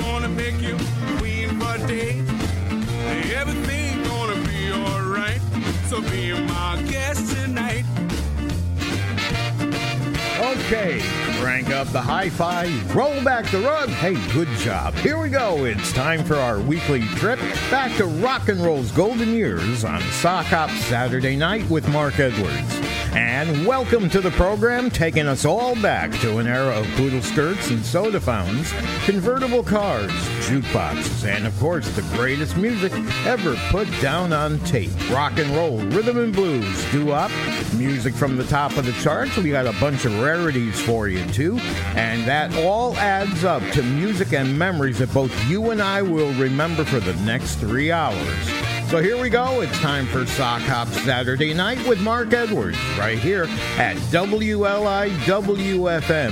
gonna make you queen for a day. Everything gonna be alright. So be my guest tonight. Okay, crank up the hi fi, roll back the rug. Hey, good job. Here we go. It's time for our weekly trip back to rock and roll's golden years on Sock Hop Saturday night with Mark Edwards. And welcome to the program, taking us all back to an era of poodle skirts and soda fountains, convertible cars, jukeboxes, and of course the greatest music ever put down on tape. Rock and roll, rhythm and blues, doo-wop, music from the top of the charts. We got a bunch of rarities for you too, and that all adds up to music and memories that both you and I will remember for the next three hours. So here we go. It's time for Sock Hop Saturday night with Mark Edwards, right here at WLIWFM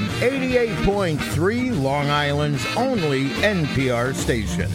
88.3, Long Island's only NPR station.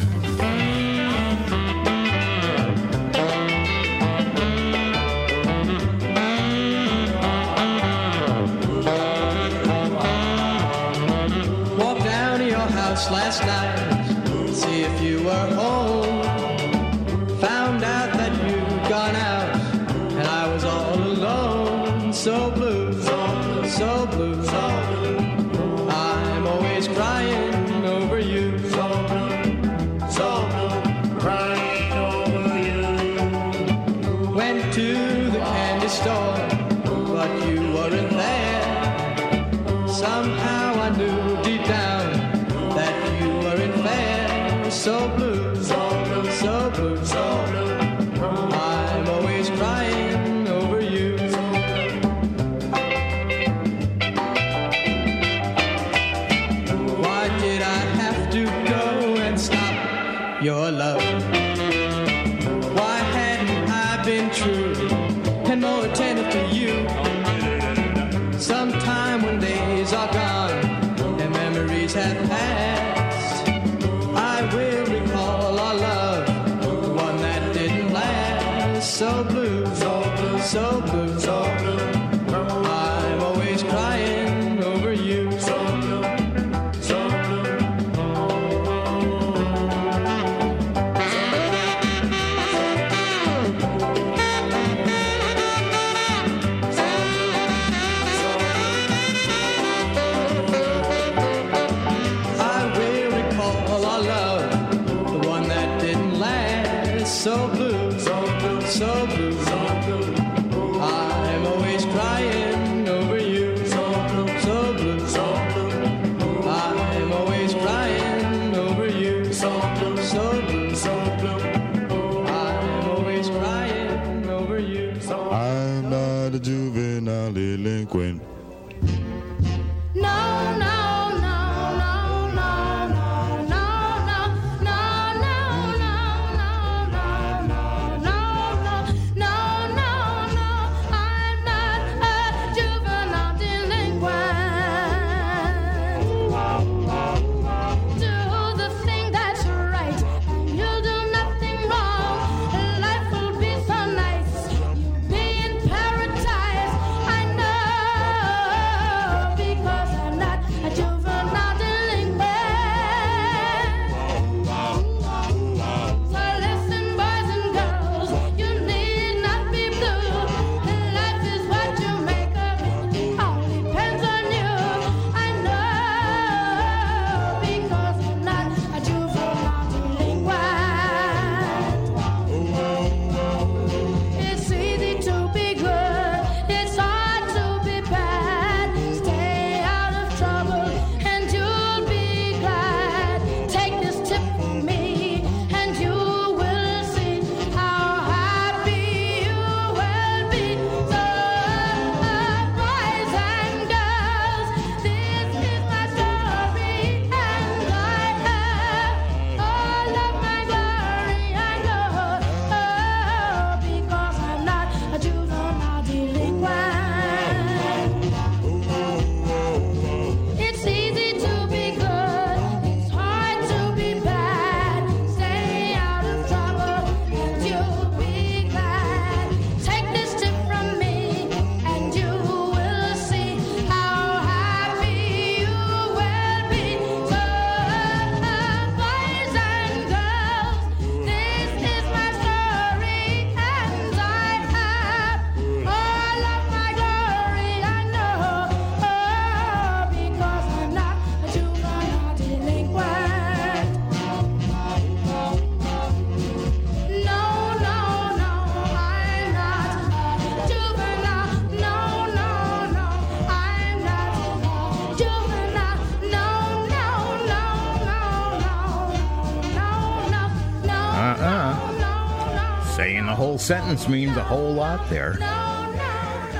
Sentence means a whole lot there.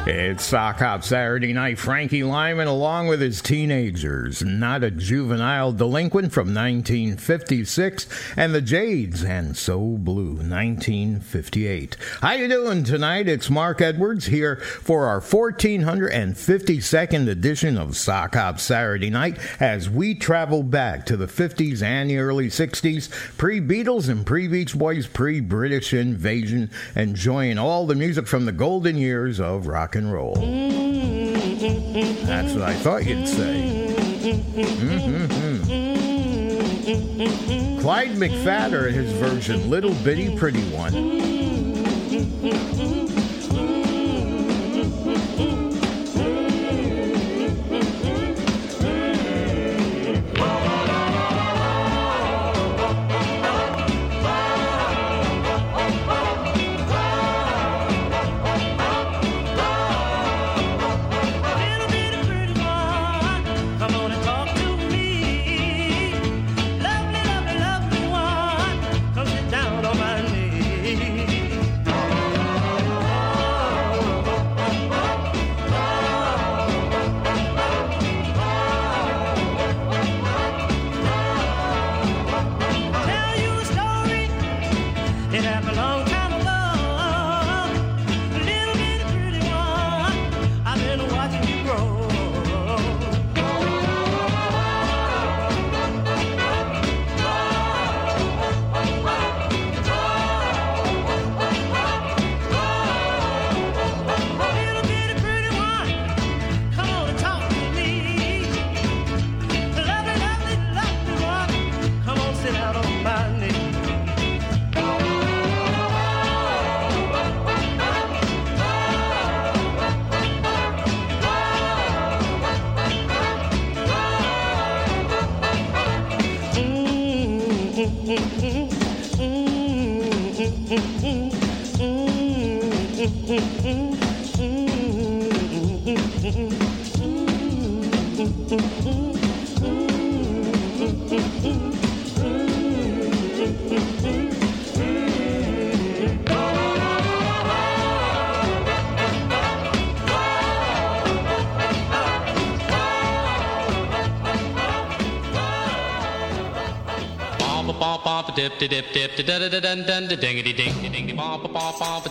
It's Sock Hop Saturday Night. Frankie Lymon, along with his teenagers, not a juvenile delinquent from 1956, and the Jades and So Blue 1958. How you doing tonight? It's Mark Edwards here for our 1452nd edition of Sock Hop Saturday Night as we travel back to the 50s and the early 60s, pre-Beatles and pre-Beach Boys, pre-British invasion, enjoying all the music from the golden years of rock and roll. That's what I thought you'd say. Mhm. Clyde McPhatter his version, Little Bitty Pretty One.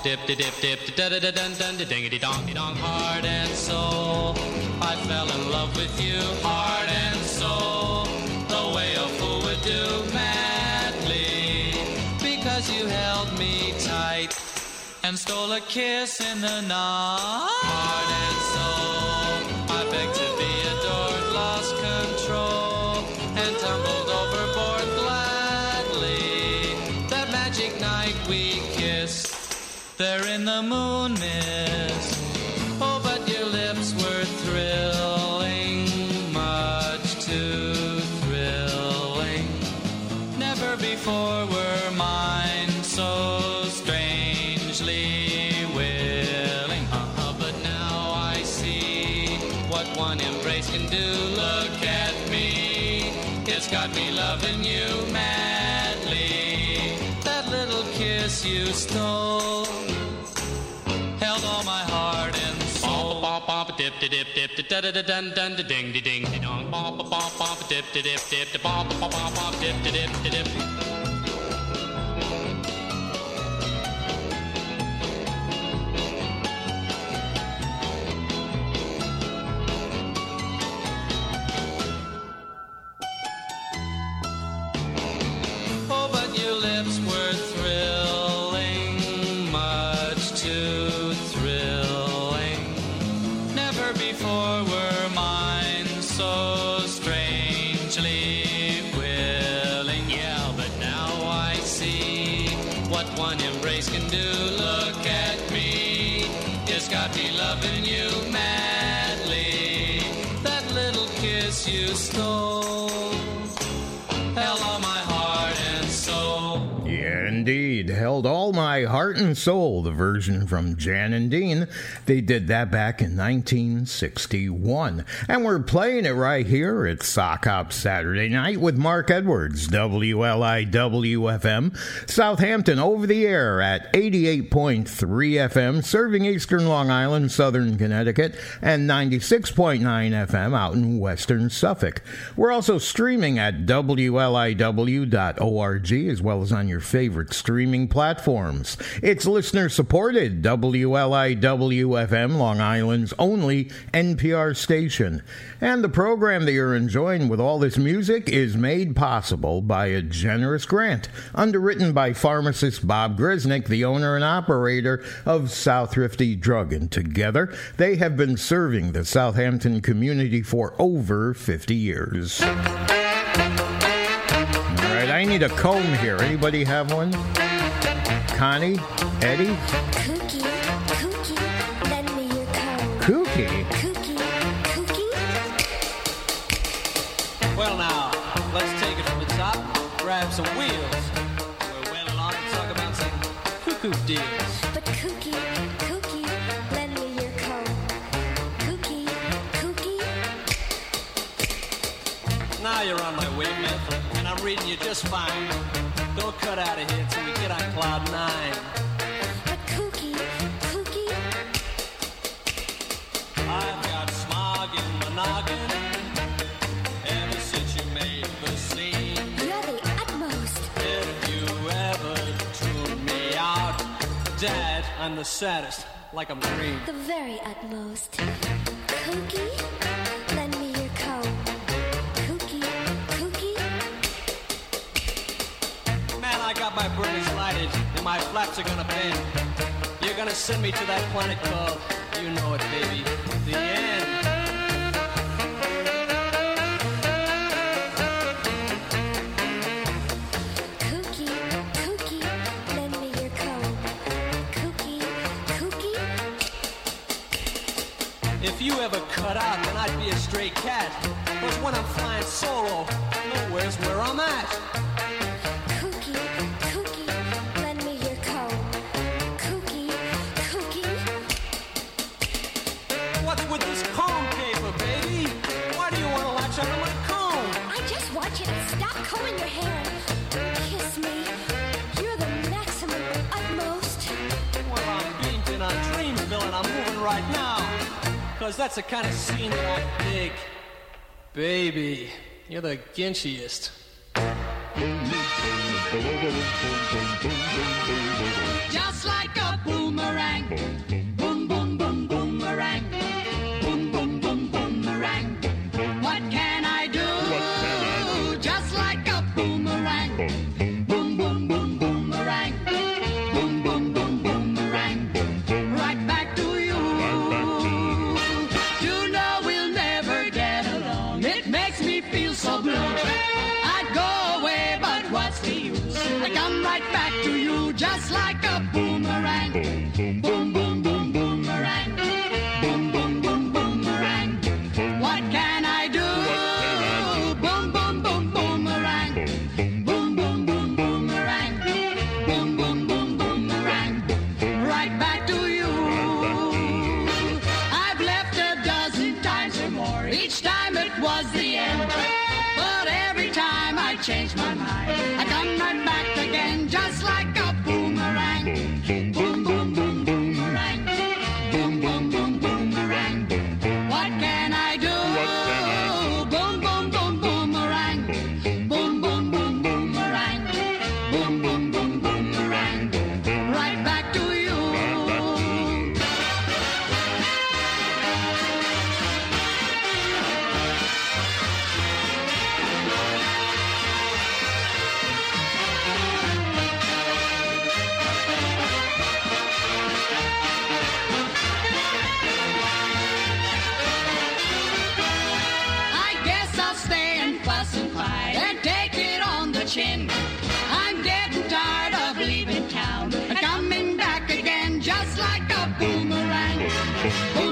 Dip di dip dip da da da da da da da da dong heart and soul. I fell in love with you heart and soul. The way a fool would do madly because you held me tight and stole a kiss in the night there in the moon mist. Oh, but your lips were thrilling, much too thrilling. Never before were mine so strangely willing. Uh-huh, but now I see what one embrace can do. Look at me, it's got me loving you madly. That little kiss you stole dip dip dip dip da da da dun dun da ding ding ding dong. Bop bop bop dip dip dip dip bop bop bop dip dip dip dip. Heart and soul, the version from Jan and Dean. They did that back in 1961. And we're playing it right here at Sock Hop Saturday night with Mark Edwards, WLIWFM, Southampton over the air at 88.3 FM, serving eastern Long Island, southern Connecticut, and 96.9 FM out in western Suffolk. We're also streaming at WLIW.org as well as on your favorite streaming platforms. It's listener supported WLIW-FM, Long Island's only NPR station. And the program that you're enjoying with all this music is made possible by a generous grant underwritten by pharmacist Bob Grisnick, the owner and operator of South Thrifty Drug. And together, they have been serving the Southampton community for over 50 years. All right, I need a comb here. Anybody have one? Connie? Eddie? Cookie, cookie, lend me your comb. Kooky? Cookie, cookie. Well, now, let's take it from the top, grab some wheels. We're well along to talk about some cuckoo deals. But cookie, cookie, lend me your comb. Cookie, cookie. Now you're on my wavelength, and I'm reading you just fine. Don't cut out of here till we get on cloud nine. But cookie, cookie. I've got smog in my noggin ever since you made the scene. You're the utmost. If you ever tune me out, Dad, I'm the saddest, like I'm green. The very utmost. Cookie, Got my burners lighted, and my flaps are gonna bend. You're gonna send me to that planet called, you know it, baby, the end. Cookie, cookie, lend me your comb. Cookie, cookie. If you ever cut out, then I'd be a stray cat. But when I'm flying solo, nowhere's where I'm at. Cause that's the kind of scene that I dig. Baby, you're the ginchiest. Just like a boomerang. Thank.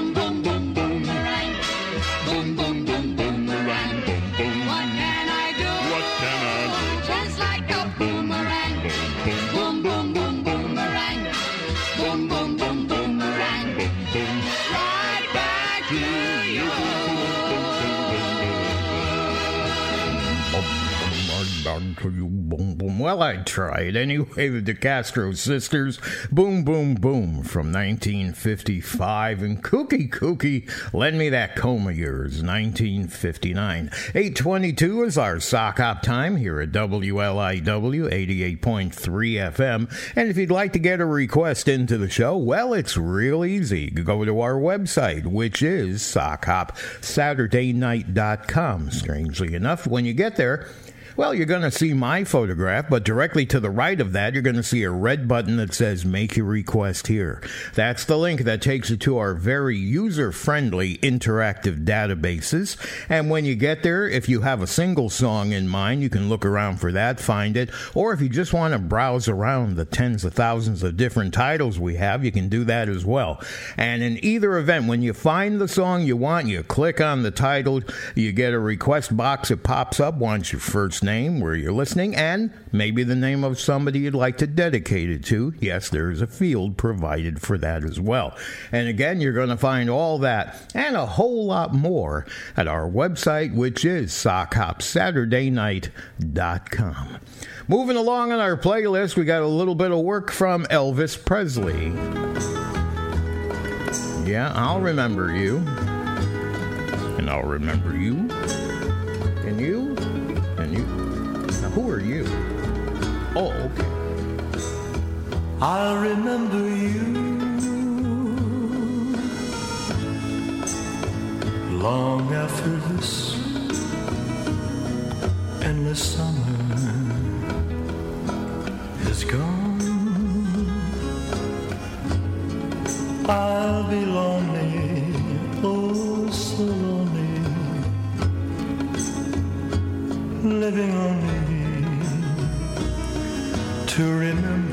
Well, I tried. Anyway, the DeCastro sisters, boom, boom, boom, from 1955. And Kooky Kooky, lend me that comb of yours, 1959. 822 is our sock hop time here at WLIW 88.3 FM. And if you'd like to get a request into the show, well, it's real easy. Go to our website, which is sockhopsaturdaynight.com. Strangely enough, when you get there, well, you're going to see my photograph, but directly to the right of that, you're going to see a red button that says Make Your Request Here. That's the link that takes you to our very user friendly interactive databases. And when you get there, if you have a single song in mind, you can look around for that, find it. Or if you just want to browse around the tens of thousands of different titles we have, you can do that as well. And in either event, when you find the song you want, you click on the title, you get a request box that pops up, wants your first name, where you're listening, and maybe the name of somebody you'd like to dedicate it to. Yes, there's a field provided for that as well. And again, you're going to find all that and a whole lot more at our website, which is sockhopsaturdaynight.com. Moving along on our playlist, we got a little bit of work from Elvis Presley. Yeah, I'll remember you. And I'll remember you. And you. Who are you? Oh, okay. I'll remember you long after this endless summer is gone. I'll be lonely, oh so lonely, living only to remember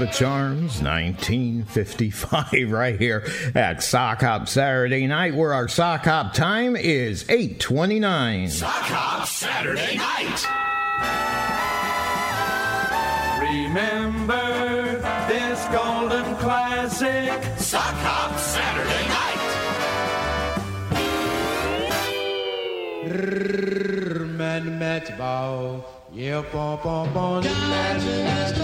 the charms, 1955, right here at Sock Hop Saturday night, where our Sock Hop time is 829. Sock Hop Saturday night. Remember this golden classic. Sock Hop Saturday night. Man, match ball. Yeah, pom pom pom. It's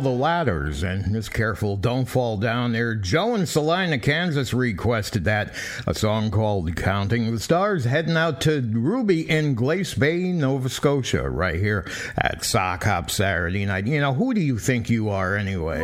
The Ladders, and just careful, don't fall down there. Joe in Salina, Kansas requested that. A song called Counting the Stars, heading out to Ruby in Glace Bay, Nova Scotia, right here at Sock Hop Saturday night. You know, who do you think you are anyway?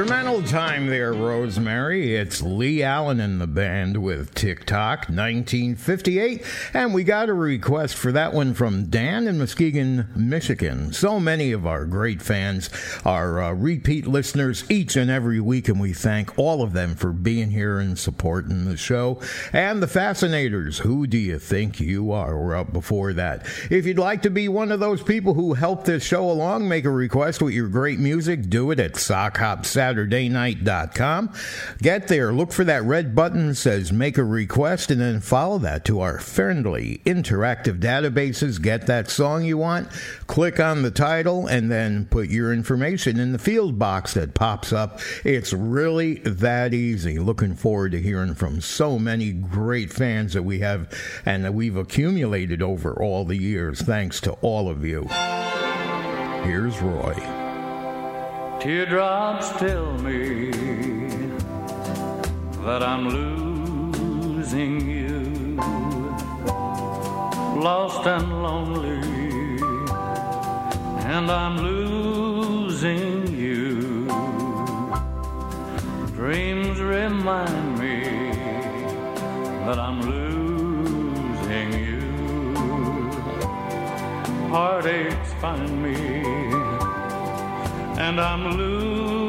Instrumental time there, Rosemary. It's Lee Allen and the band with Tic Toc 1958. And we got a request for that one from Dan in Muskegon, Michigan. So many of our great fans are uh, repeat listeners each and every week, and we thank all of them for being here and supporting the show. And the Fascinators, who do you think you are? We're up before that. If you'd like to be one of those people who help this show along, make a request with your great music, do it at sockhopsaturdaynight.com. Get there, look for that red button that says make a request, and then follow that to our friendly interactive databases. Get that song you want, click on the title, and then put your information in the field box that pops up. It's really that easy. Looking forward to hearing from so many great fans that we have and that we've accumulated over all the years. Thanks to all of you. Here's Roy. Teardrops tell me that I'm losing you, lost and lonely, and I'm losing you. Dreams remind that I'm losing you. Heartaches find me and I'm losing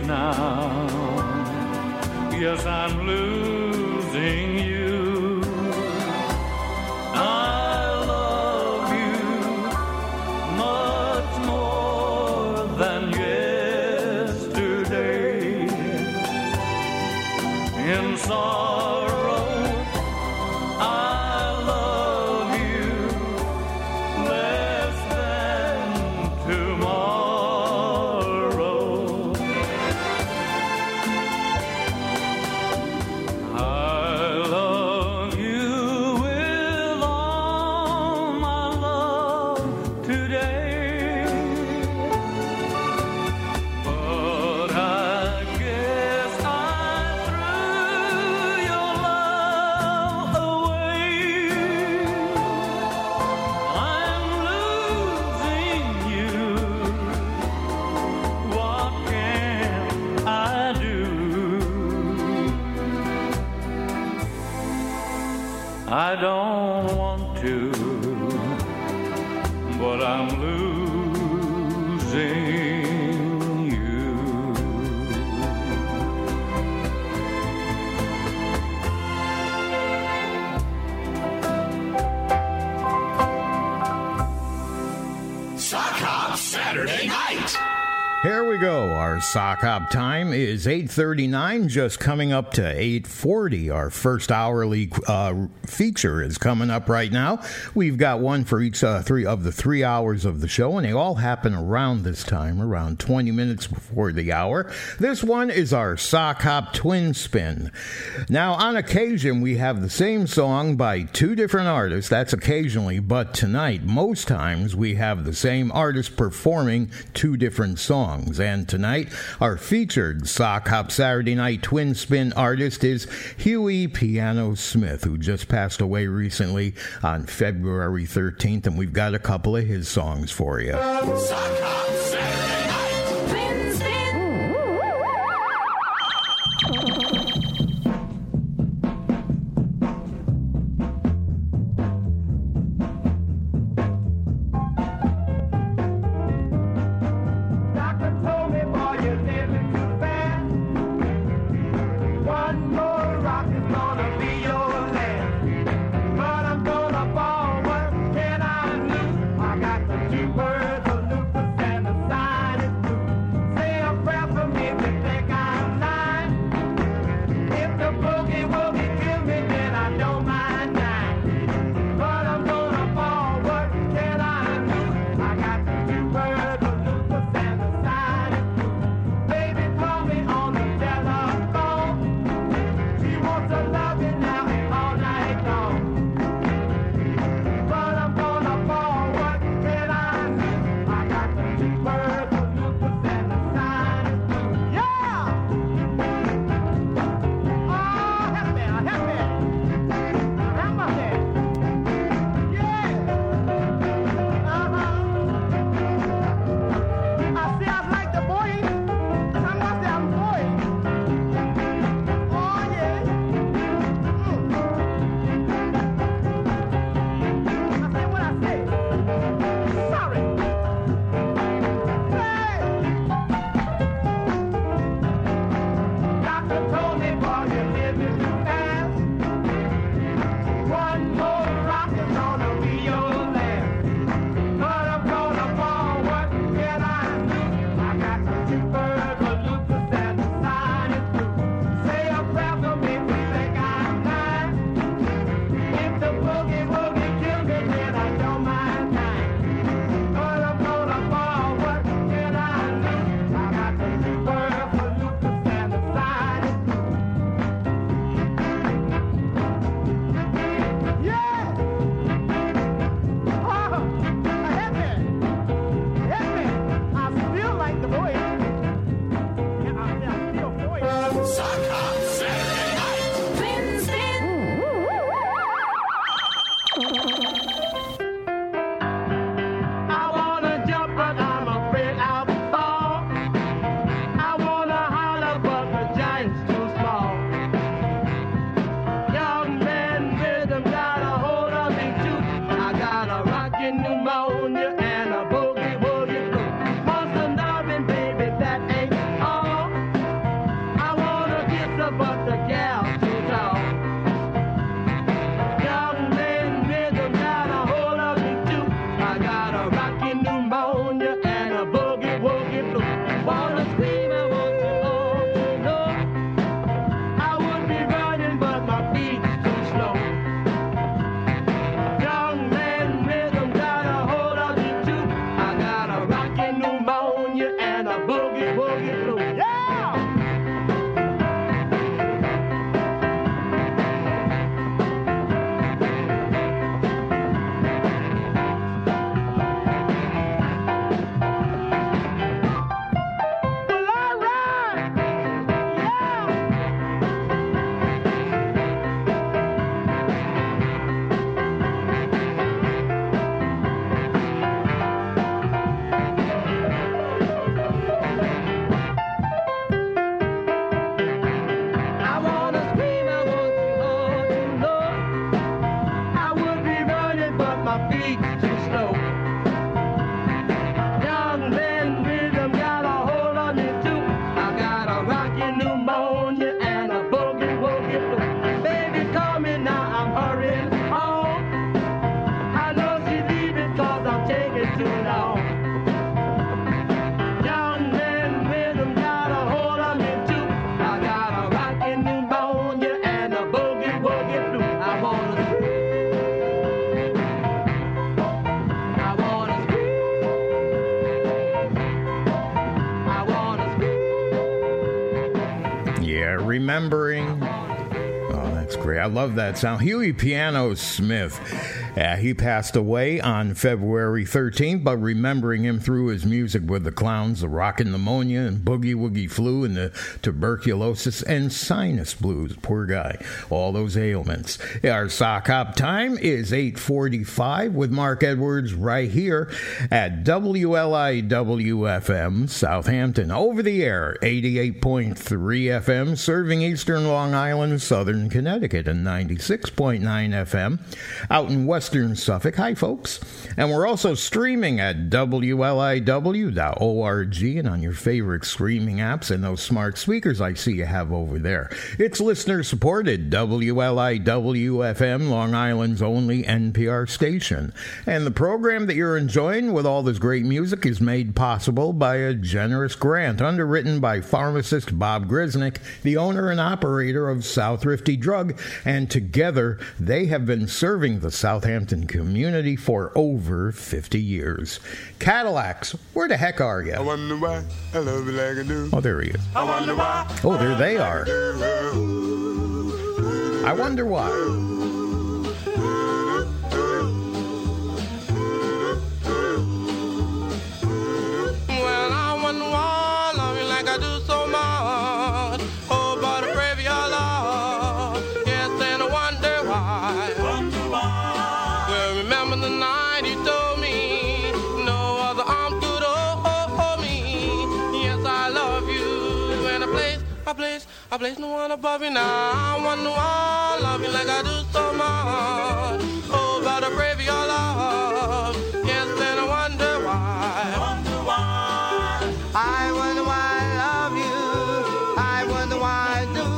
now, yes, I'm losing you. Sock Hop time is 8:39, just coming up to 8:40. Our first hourly uh, feature is coming up right now. We've got one for each uh, three of the three hours of the show, and they all happen around this time, around 20 minutes before the hour. This one is our Sock Hop Twin Spin. Now, on occasion, we have the same song by two different artists. That's occasionally, but tonight, most times we have the same artist performing two different songs. And tonight, our featured Sock Hop Saturday Night Twin Spin artist is Huey Piano Smith, who just passed away recently on February 13th, and we've got a couple of his songs for you. Sock love that sound. Huey Piano Smith. Yeah, he passed away on February 13th, but remembering him through his music with the clowns, the rockin' pneumonia, and boogie woogie flu, and the tuberculosis and sinus blues. Poor guy. All those ailments. Our sock hop time is 845 with Mark Edwards right here at WLIWFM Southampton. Over the air, 88.3 FM, serving eastern Long Island, southern Connecticut, and 96.9 FM out in western Suffolk. Hi, folks. And we're also streaming at WLIW.org and on your favorite streaming apps and those smart speakers I see you have over there. It's listener supported WLIW-FM, Long Island's only NPR station. And the program that you're enjoying with all this great music is made possible by a generous grant underwritten by pharmacist Bob Grisnick, the owner and operator of South Rifty Drug, and together they have been serving the Southampton community for over 50 years. Cadillacs, where the heck are you? I wonder why I love you like I do. Oh, there he is. I wonder why. Oh, there they are. I wonder why. I place, I place no one above you now. I wonder why I love you like I do so much. Oh, but I pray for your love. Yes, and I wonder why. Wonder why. I wonder why I love you. I wonder why I do.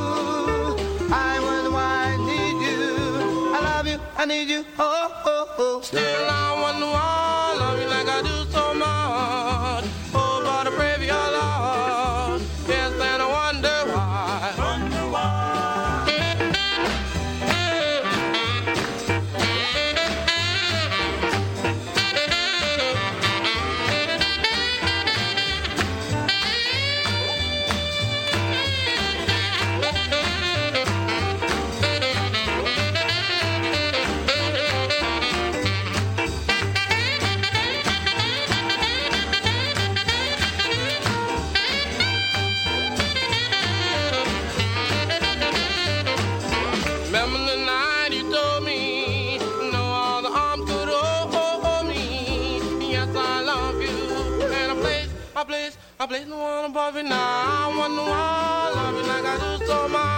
I wonder why I need you. I love you. I need you. Oh, oh, oh. Still, I wonder why I love you like I do I place no one above you now. I why I love you like I do so much.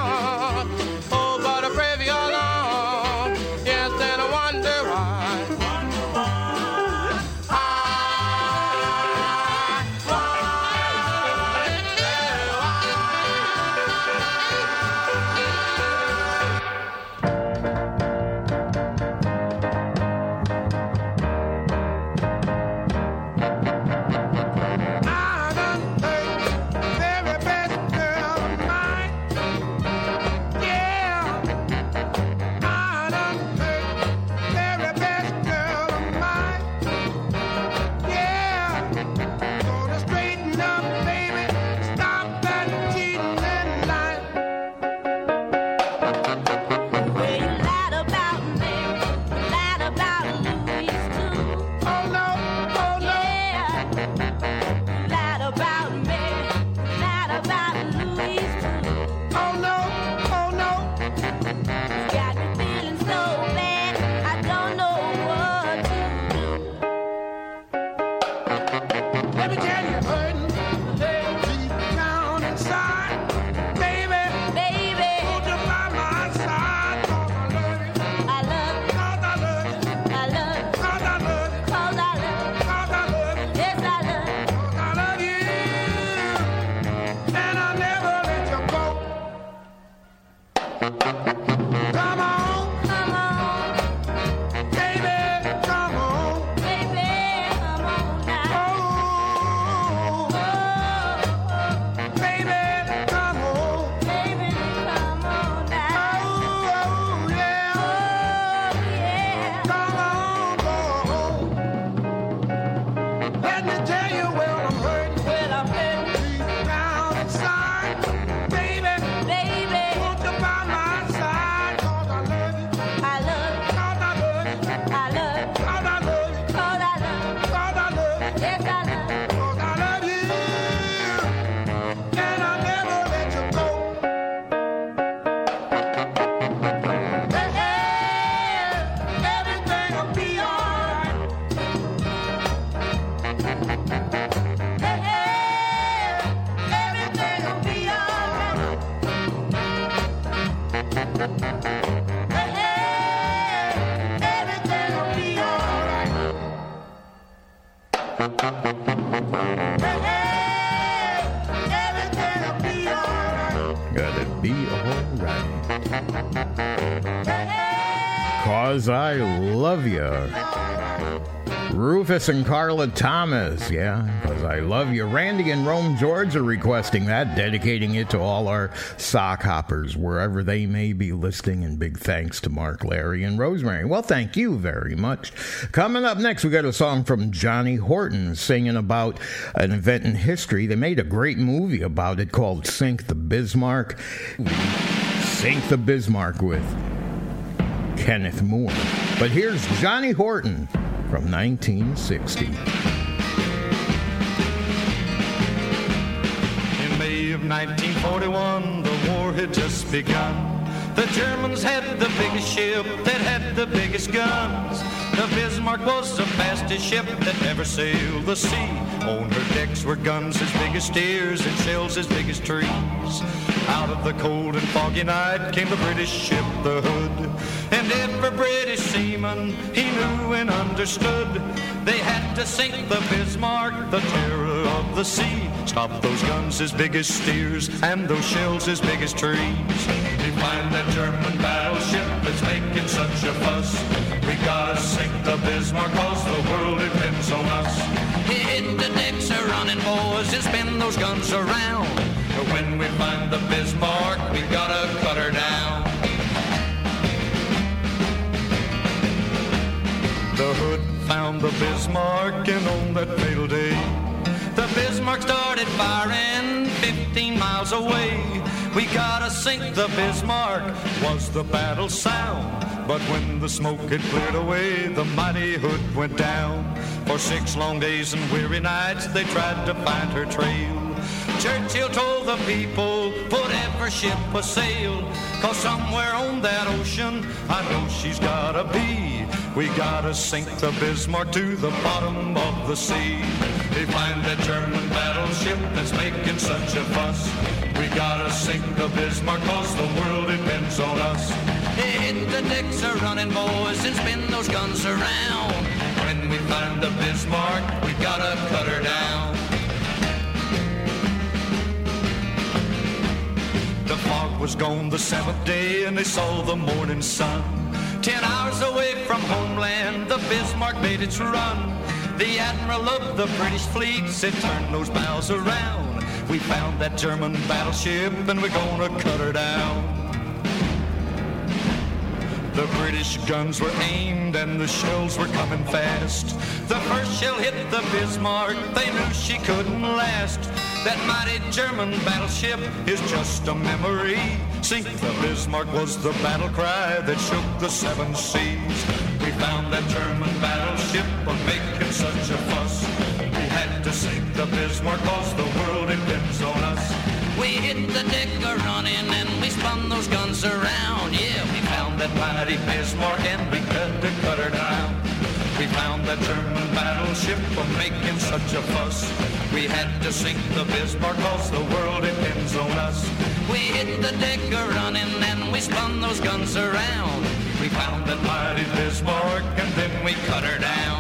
Rufus and Carla Thomas, yeah, because I love you. Randy and Rome George are requesting that, dedicating it to all our sock hoppers, wherever they may be listening. And big thanks to Mark, Larry, and Rosemary. Well, thank you very much. Coming up next, we got a song from Johnny Horton singing about an event in history. They made a great movie about it called Sink the Bismarck. Sink the Bismarck with Kenneth More. But here's Johnny Horton from 1960. In May of 1941, the war had just begun. The Germans had the biggest ship that had the biggest guns. The Bismarck was the fastest ship that ever sailed the sea. On her decks were guns as big as steers and shells as big as trees. Out of the cold and foggy night came the British ship, the Hood. And every British seaman he knew and understood. They had to sink the Bismarck, the terror of the sea. Stop those guns as big as steers and those shells as big as trees. We find that German battleship that's making such a fuss. We gotta sink the Bismarck cause the world depends on us. Hit the decks running, boys, and spin those guns around. When we find the Bismarck, we gotta cut her down. The hood found the Bismarck, and on that fatal day, the Bismarck started firing 15 miles away. We gotta sink the Bismarck, was the battle sound. But when the smoke had cleared away, the mighty hood went down. For six long days and weary nights, they tried to find her trail. Churchill told the people, put every ship a sail. Cause somewhere on that ocean, I know she's gotta be. We gotta sink the Bismarck to the bottom of the sea. They find that German battleship that's making such a fuss. We gotta sink the Bismarck cause the world depends on us. Hit the decks are running, boys, and spin those guns around. When we find the Bismarck, we gotta cut her down. Was gone the seventh day, and they saw the morning sun. Ten hours away from homeland, the Bismarck made its run. The admiral of the British fleet said, turn those bows around. We found that German battleship, and we're gonna cut her down. The British guns were aimed and the shells were coming fast. The first shell hit the Bismarck, they knew she couldn't last. That mighty German battleship is just a memory. Sink the Bismarck was the battle cry that shook the seven seas. We found that German battleship was making such a fuss. We had to sink the Bismarck cause the world depends on us. We hit the deck a running and we spun those guns around. Yeah, found that mighty Bismarck and we cut her down. We found that German battleship for making such a fuss. We had to sink the Bismarck cause the world depends on us. We hit the deck a running and we spun those guns around. We found that mighty Bismarck and then we cut her down.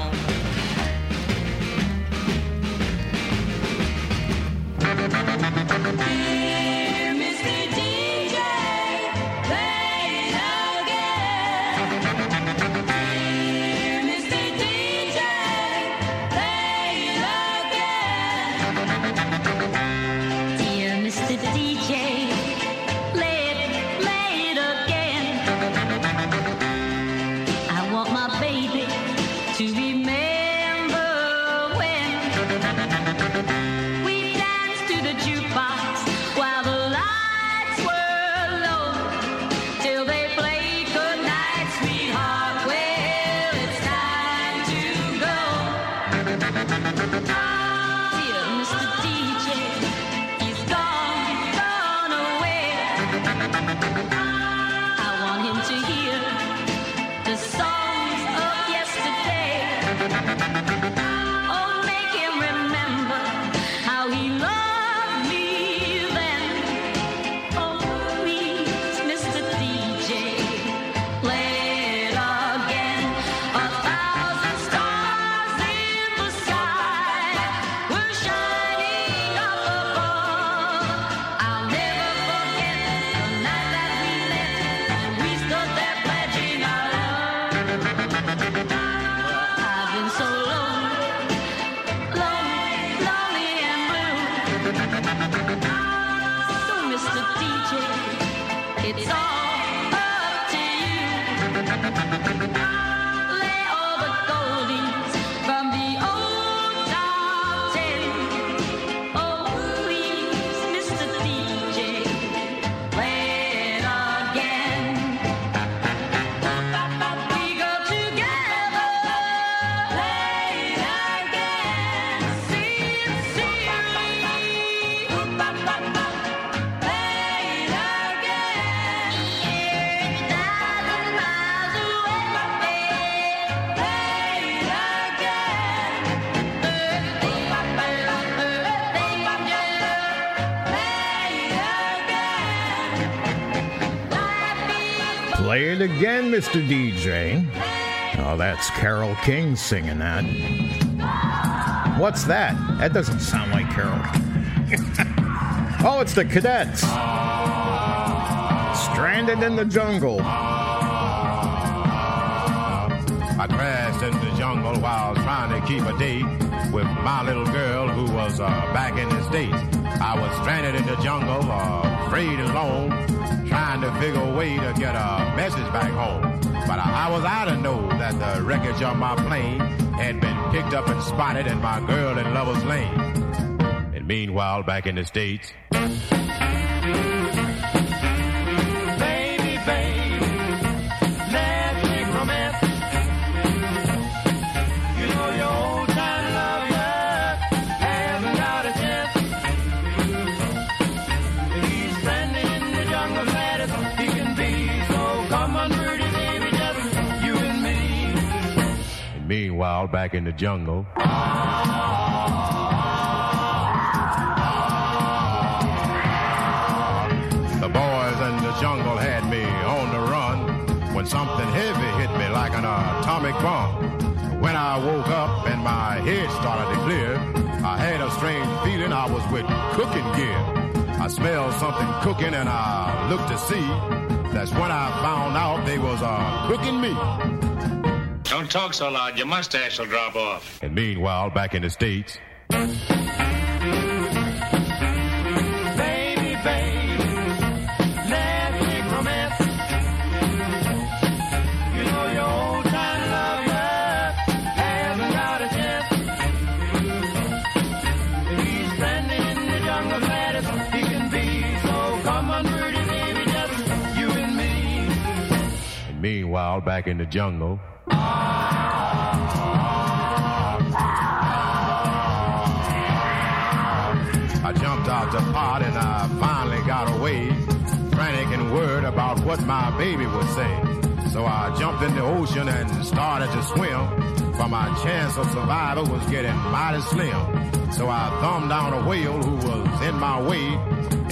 Mr. DJ. Oh, that's Carole King singing that. What's that? That doesn't sound like Carole. oh, it's the cadets. Stranded in the jungle. I crashed in the jungle while trying to keep a date with my little girl who was uh, back in the States. I was stranded in the jungle, uh, afraid and alone, trying to figure a way to get a message back home. But I, was out to know that the wreckage of my plane had been picked up and spotted in my girl in Lover's Lane. And meanwhile, back in the States, meanwhile, back in the jungle. The boys in the jungle had me on the run when something heavy hit me like an atomic bomb. When I woke up and my head started to clear, I had a strange feeling I was with cooking gear. I smelled something cooking and I looked to see. That's when I found out they was uh, cooking me. Don't talk so loud. Your mustache will drop off. And meanwhile, back in the States, Baby, Fab, never miss You know your old child hasn't got a check. He's spending the jungle medicine, he can be so come on for the baby, let's make romance. Pot and I finally got away, frantic and worried about what my baby would say. So I jumped in the ocean and started to swim, for my chance of survival was getting mighty slim. So I thumbed down a whale who was in my way,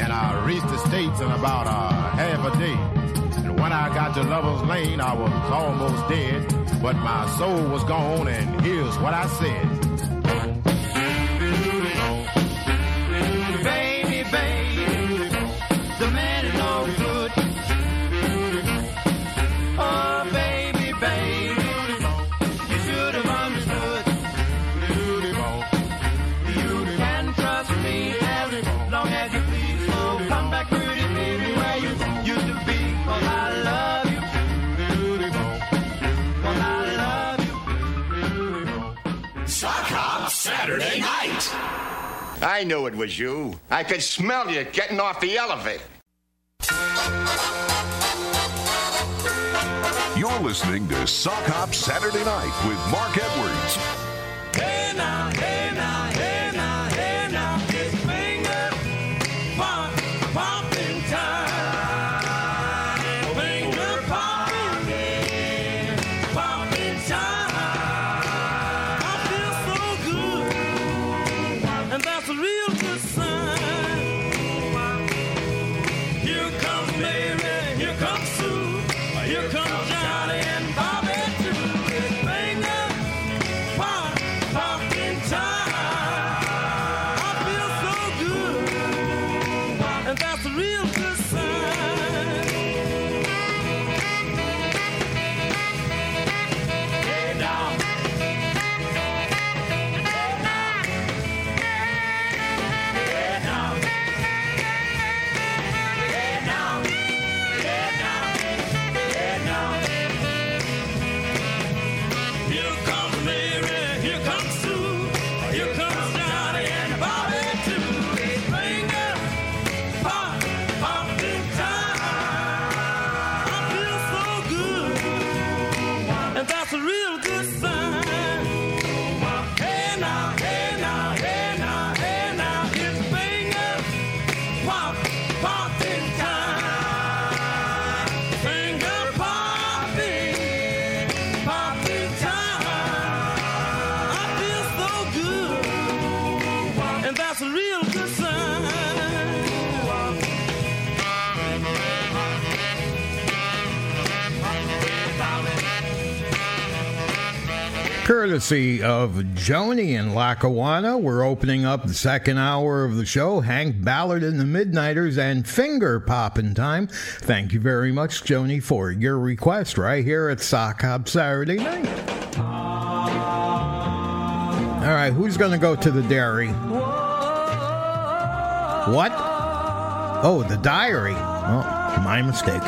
and I reached the States in about a half a day. And when I got to Lover's Lane, I was almost dead, but my soul was gone, and here's what I said. I knew it was you. I could smell you getting off the elevator. You're listening to Sock Hop Saturday Night with Mark Edwards. courtesy of Joni and Lackawanna, we're opening up the second hour of the show. Hank Ballard and the Midnighters and Finger Poppin' Time. Thank you very much, Joni, for your request right here at Sock Hop Saturday night. All right, who's going to go to the dairy? What? Oh, the diary. Oh, my mistake.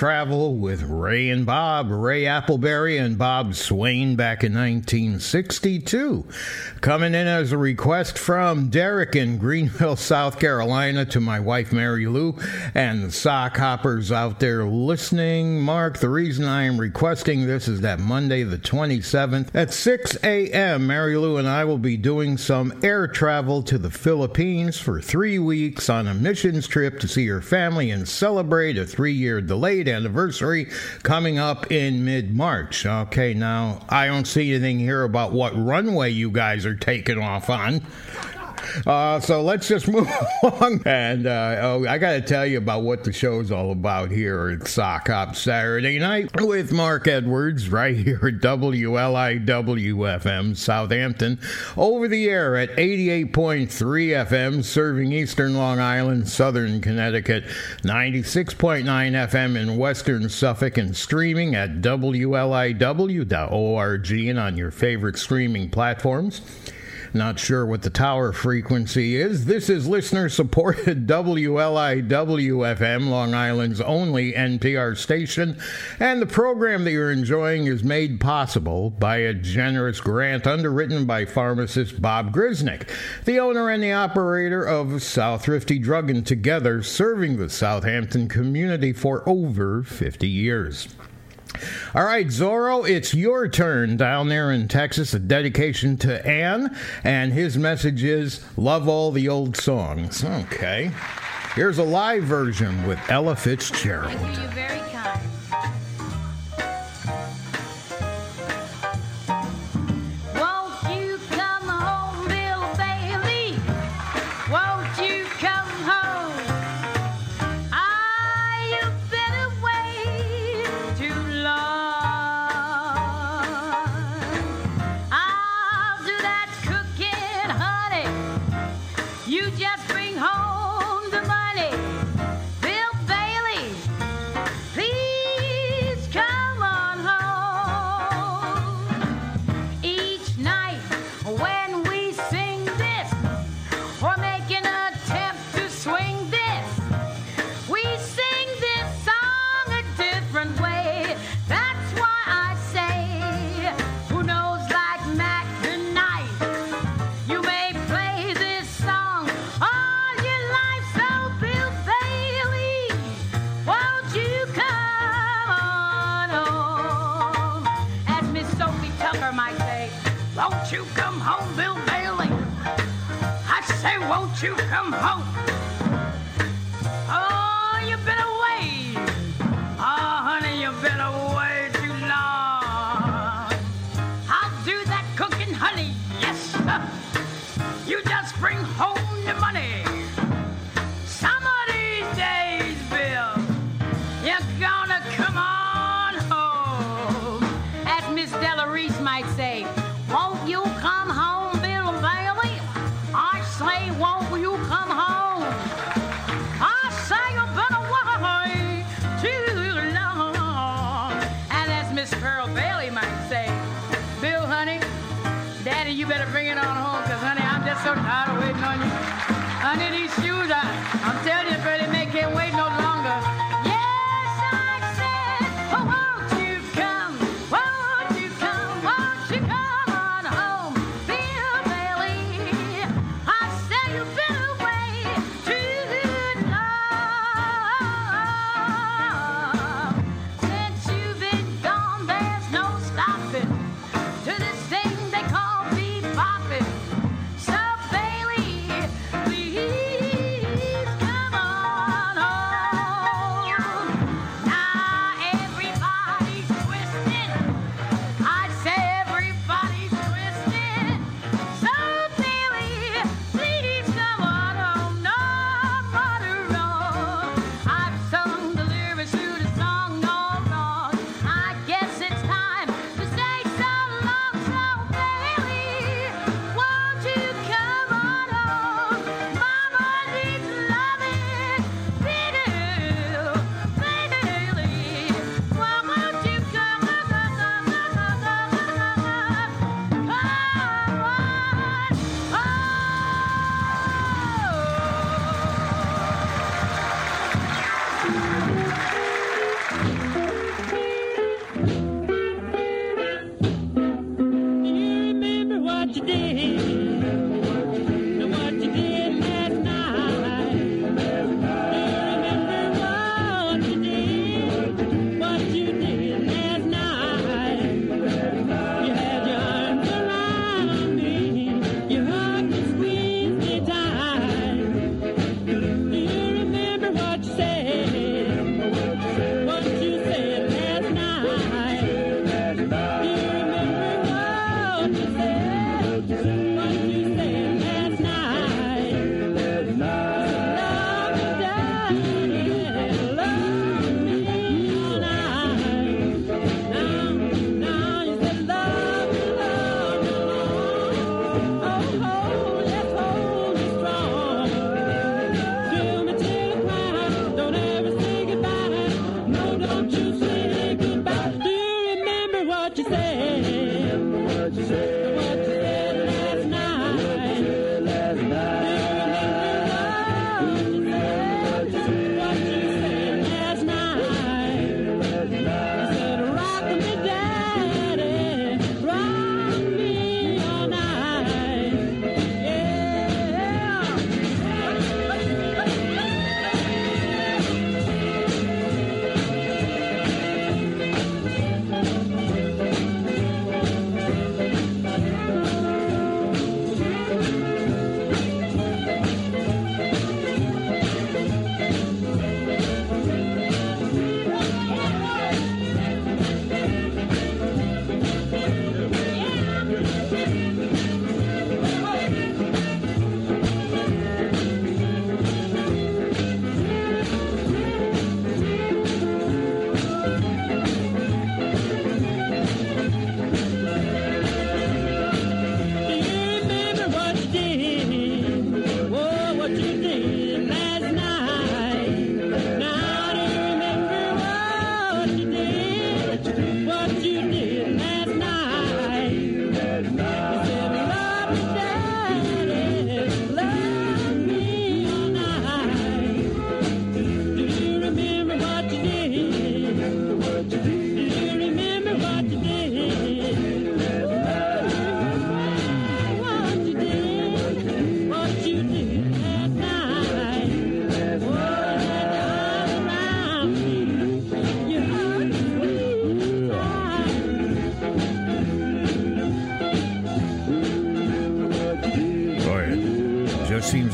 Travel with Ray and Bob, Ray Appleberry and Bob Swain back in 1962. Coming in as a request from Derek in Greenville, South Carolina to my wife Mary Lou and the sock hoppers out there listening. Mark, the reason I am requesting this is that Monday the 27th at 6 a.m. Mary Lou and I will be doing some air travel to the Philippines for three weeks on a missions trip to see her family and celebrate a three year delayed anniversary coming up in mid March. Okay, now I don't see anything here about what runway you guys are taking off on. Uh, so let's just move along. And uh, oh, I got to tell you about what the show's all about here at Sock Hop Saturday night with Mark Edwards right here at WLIWFM Southampton over the air at 88.3 FM serving eastern Long Island, southern Connecticut, 96.9 FM in western Suffolk, and streaming at WLIW.org and on your favorite streaming platforms. Not sure what the tower frequency is. This is listener supported WLIW-FM, Long Island's only NPR station, and the program that you're enjoying is made possible by a generous grant underwritten by pharmacist Bob Grisnick, the owner and the operator of South Thrifty Drug and Together, serving the Southampton community for over 50 years. All right, Zorro, it's your turn down there in Texas. A dedication to Ann, and his message is Love all the old songs. Okay. Here's a live version with Ella Fitzgerald. Come so tired waiting on you.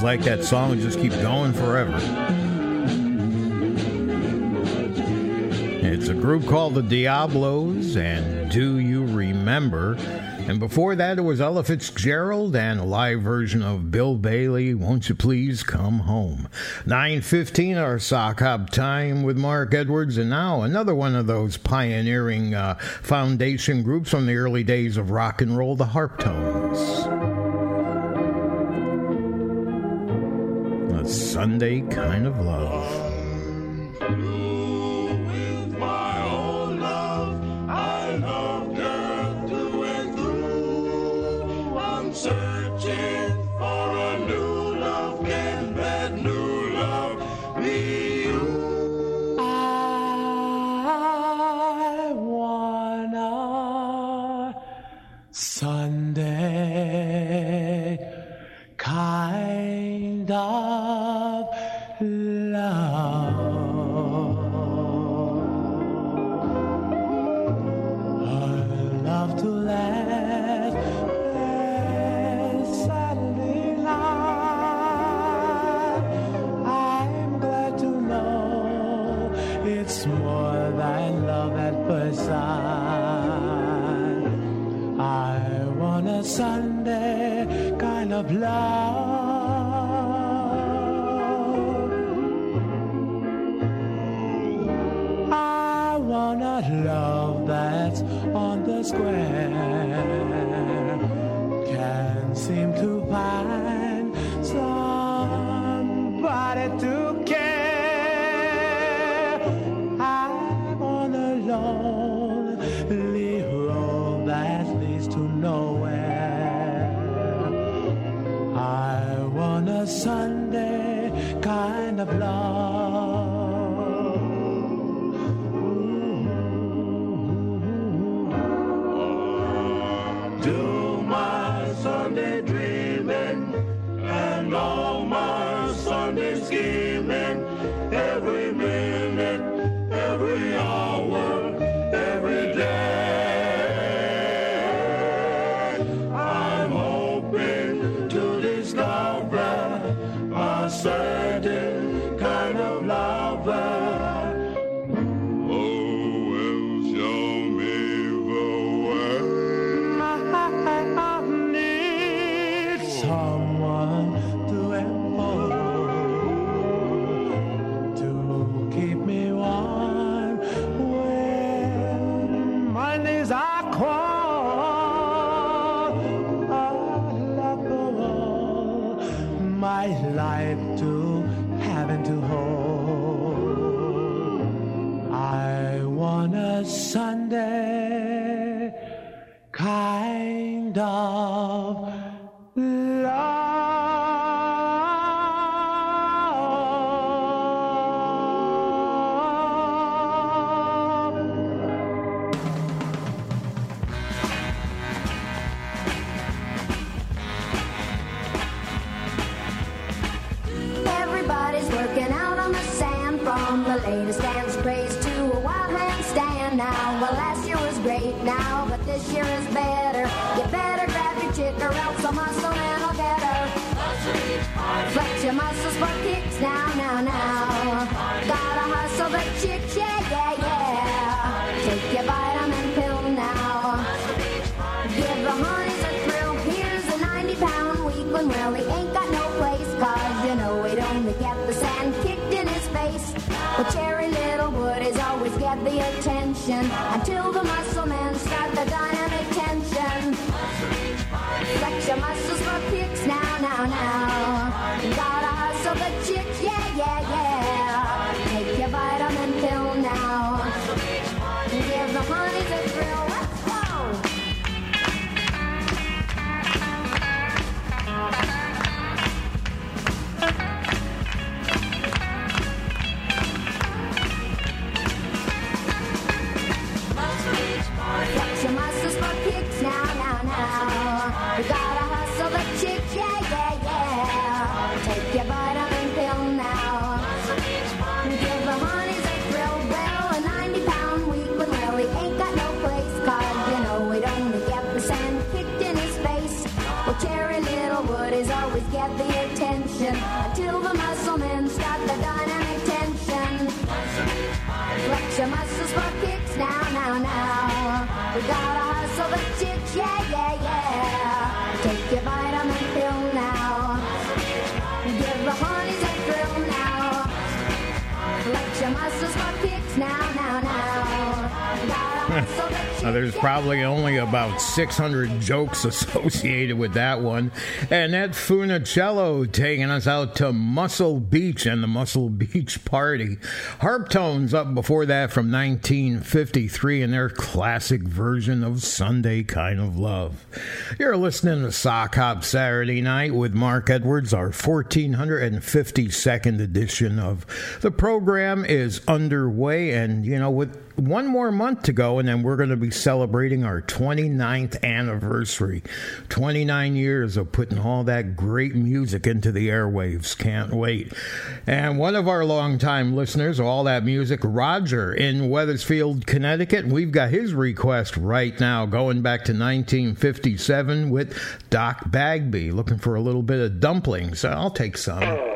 like that song and just keep going forever. It's a group called the Diablos and Do You Remember? And before that, it was Ella Fitzgerald and a live version of Bill Bailey, Won't You Please Come Home. 9.15, our sock hop time with Mark Edwards. And now another one of those pioneering uh, foundation groups from the early days of rock and roll, the harptone one they kind of love. 600 jokes associated with that one. Annette Funicello taking us out to Muscle Beach and the Muscle Beach Party. Harptones up before that from 1953 in their classic version of Sunday Kind of Love. You're listening to Sock Hop Saturday Night with Mark Edwards. Our 1452nd edition of the program is underway. And, you know, with one more month to go, and then we're going to be celebrating our 29th anniversary. 29 years of putting all that great music into the airwaves. Can't wait. And one of our longtime listeners, all that music, Roger in Wethersfield, Connecticut, we've got his request right now, going back to 1957 with Doc Bagby, looking for a little bit of dumplings. I'll take some. Oh.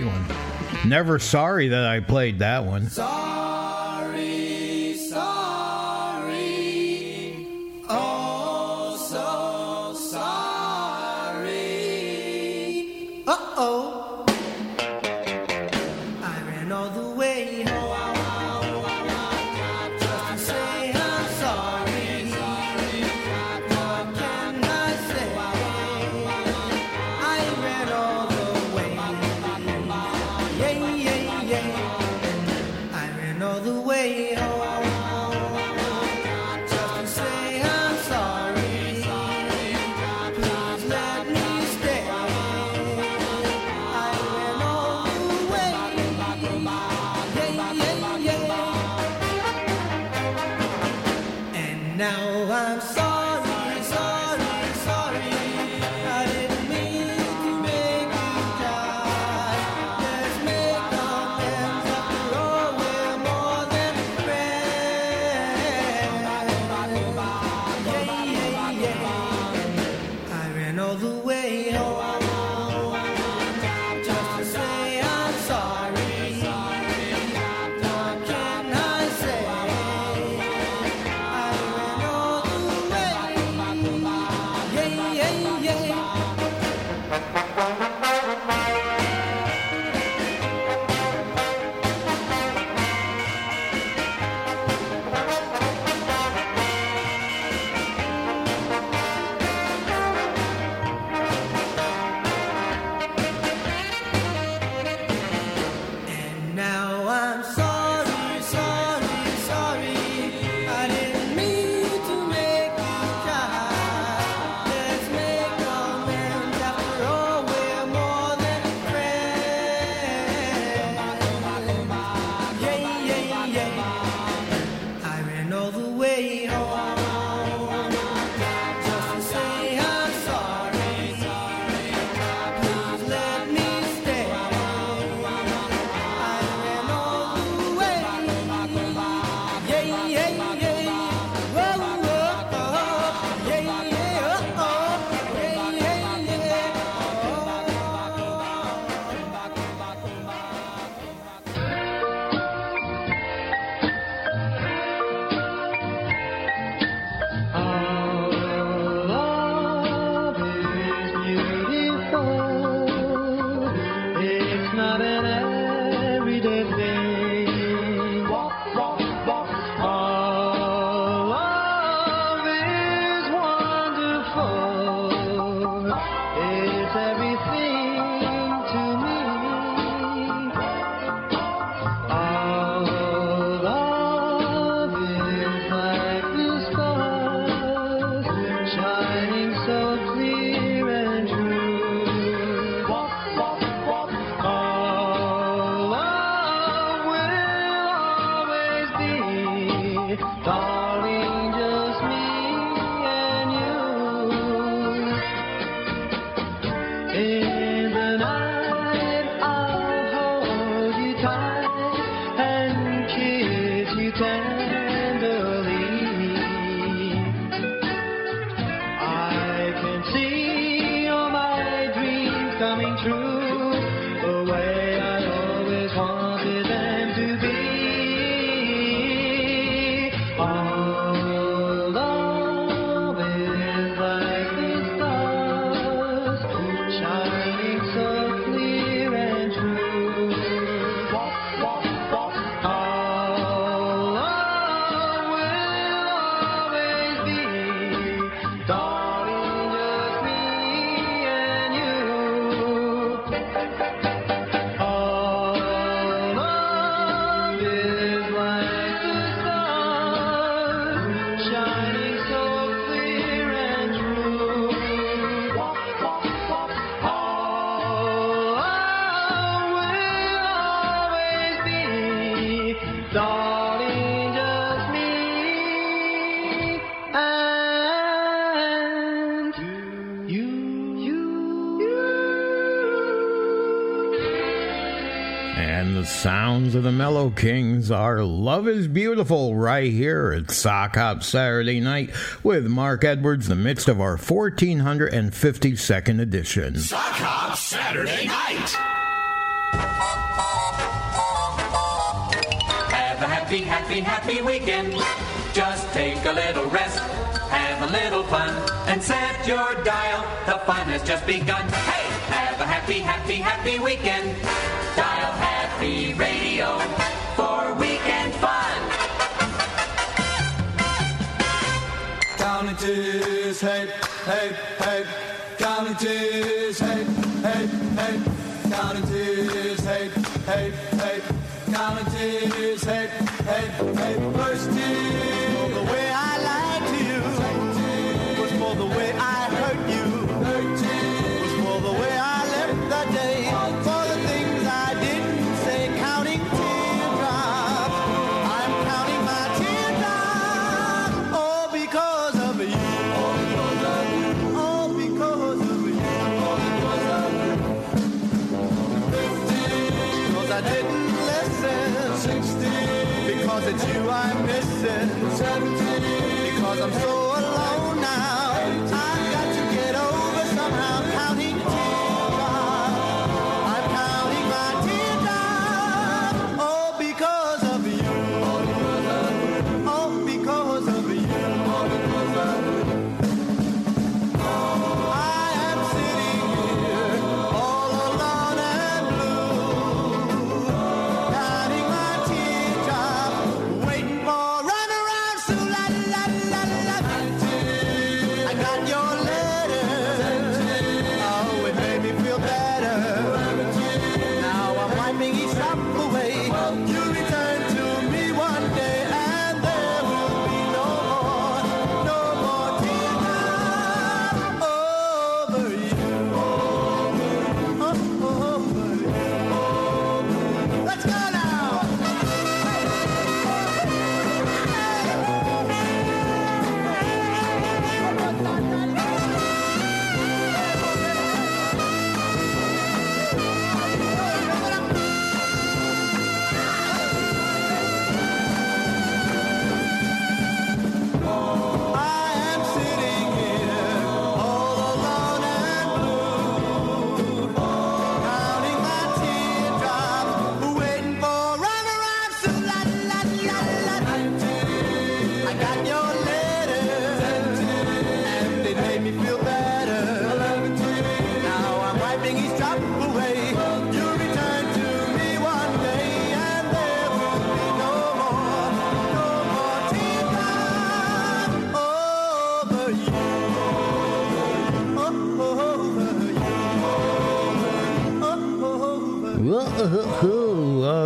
great one. Never sorry that I played that one. Sorry, Of the Mellow Kings are Love is Beautiful right here at Sock Hop Saturday night with Mark Edwards in the midst of our 1452nd edition. Sock Hop Saturday night! Have a happy, happy, happy weekend. Just take a little rest, have a little fun, and set your dial. The fun has just begun. Hey, have a happy, happy, happy weekend. Happy Radio for weekend fun. Down it is, hey, hey, hey. Down it is, hey, hey, hey. Down it is, hey, hey, hey. Down it is, hey, hey, hey. First is the way I. it's you I'm missing. Because I'm so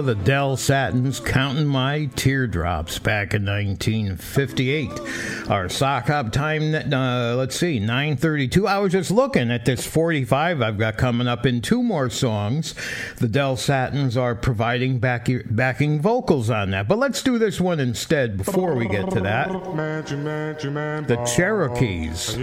the Del-Satins Counting My Teardrops back in 1958. Our sock hop time, uh, let's see, 932. I was just looking at this 45 I've got coming up in two more songs. The Del-Satins are providing back, backing vocals on that. But let's do this one instead before we get to that. The Cherokees.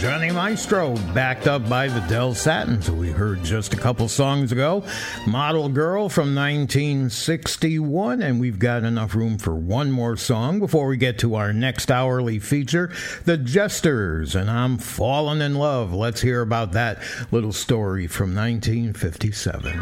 Johnny Maestro, backed up by the Del-Satins, who we heard just a couple songs ago. Model Girl from 1961, and we've got enough room for one more song before we get to our next hourly feature, The Jesters, and I'm Falling in Love. Let's hear about that little story from 1957.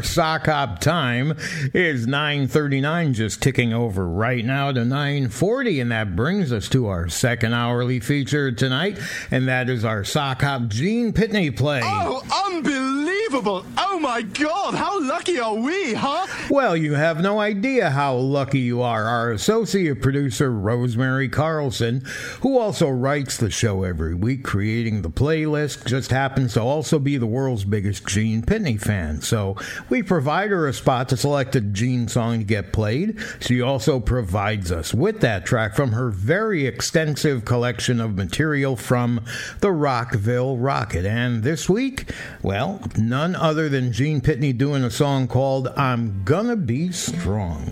Our sock hop time is 9:39 just ticking over right now to 9:40 and that brings us to our second hourly feature tonight and that is our sock hop Gene Pitney play. Oh, unbelievable! Oh my God, how lucky are we, huh? Well, you have no idea how lucky you are. Our associate producer, Rosemary Carlson, who also writes the show every week, creating the playlist, just happens to also be the world's biggest Gene Pitney fan. So we provide her a spot to select a Gene song to get played. She also provides us with that track from her very extensive collection of material from the Rockville Rocket. And this week, well, none other than Gene Pitney doing a song called I'm Gonna Wanna be Strong.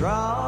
Gonna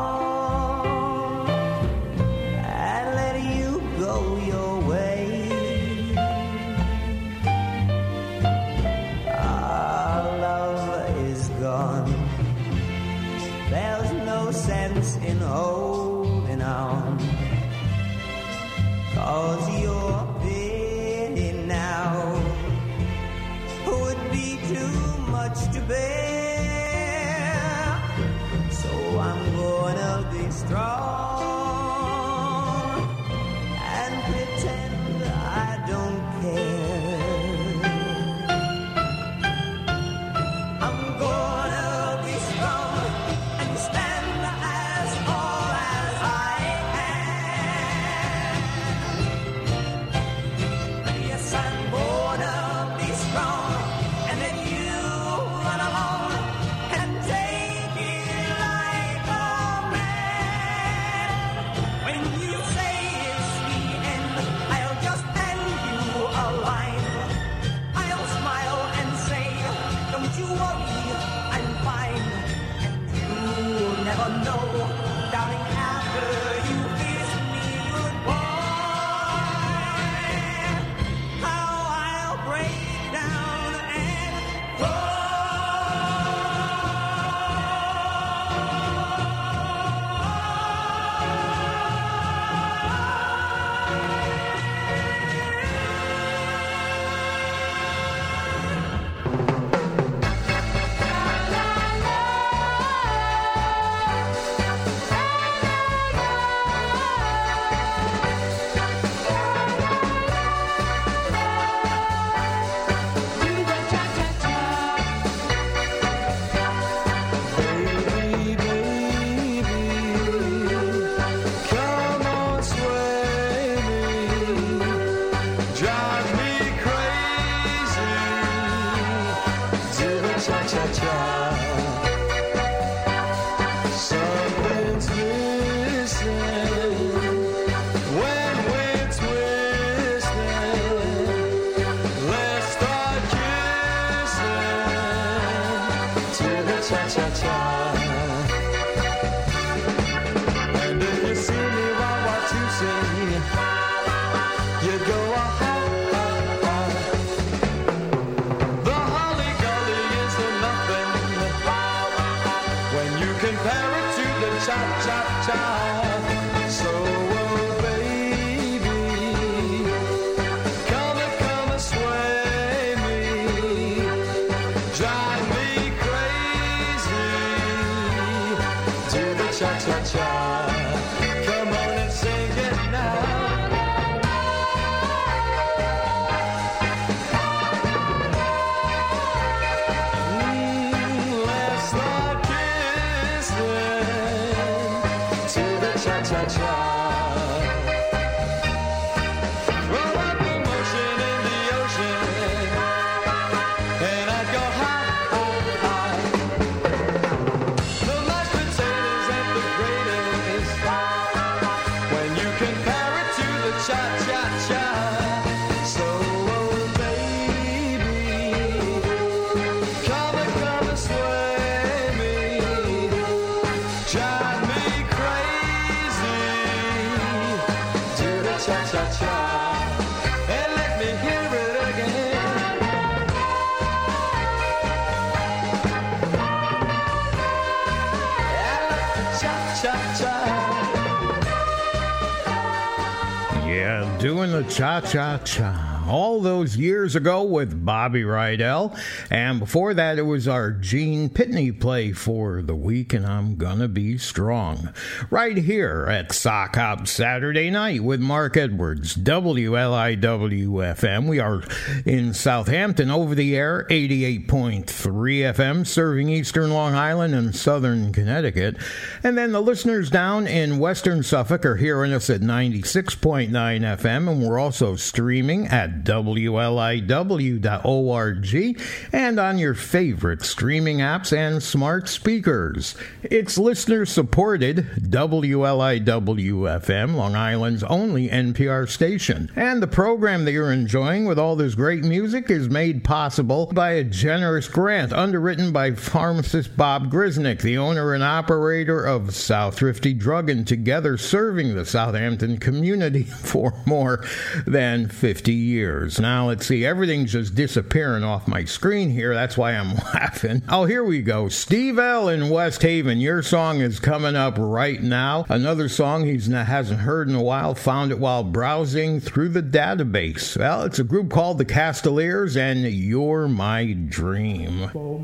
cha cha cha. All those years ago with Bobby Rydell. And before that, it was our Gene Pitney play for the week, and I'm gonna be strong. Right here at Sock Hop Saturday night with Mark Edwards, WLIW FM. We are in Southampton over the air, 88.3 FM, serving eastern Long Island and southern Connecticut. And then the listeners down in western Suffolk are hearing us at 96.9 FM, and we're also streaming at WLIW.org and on your favorite streaming apps and smart speakers. It's listener supported WLIWFM, Long Island's only NPR station. And the program that you're enjoying with all this great music is made possible by a generous grant underwritten by pharmacist Bob Grisnick, the owner and operator of South Thrifty Drug, and together serving the Southampton community for more than 50 years. Now, let's see, everything's just disappearing off my screen here. That's why I'm laughing. Oh, here we go. Steve L. in West Haven. Your song is coming up right now. Another song he hasn't heard in a while. Found it while browsing through the database. Well, it's a group called the Castaleers, and You're My Dream. Oh,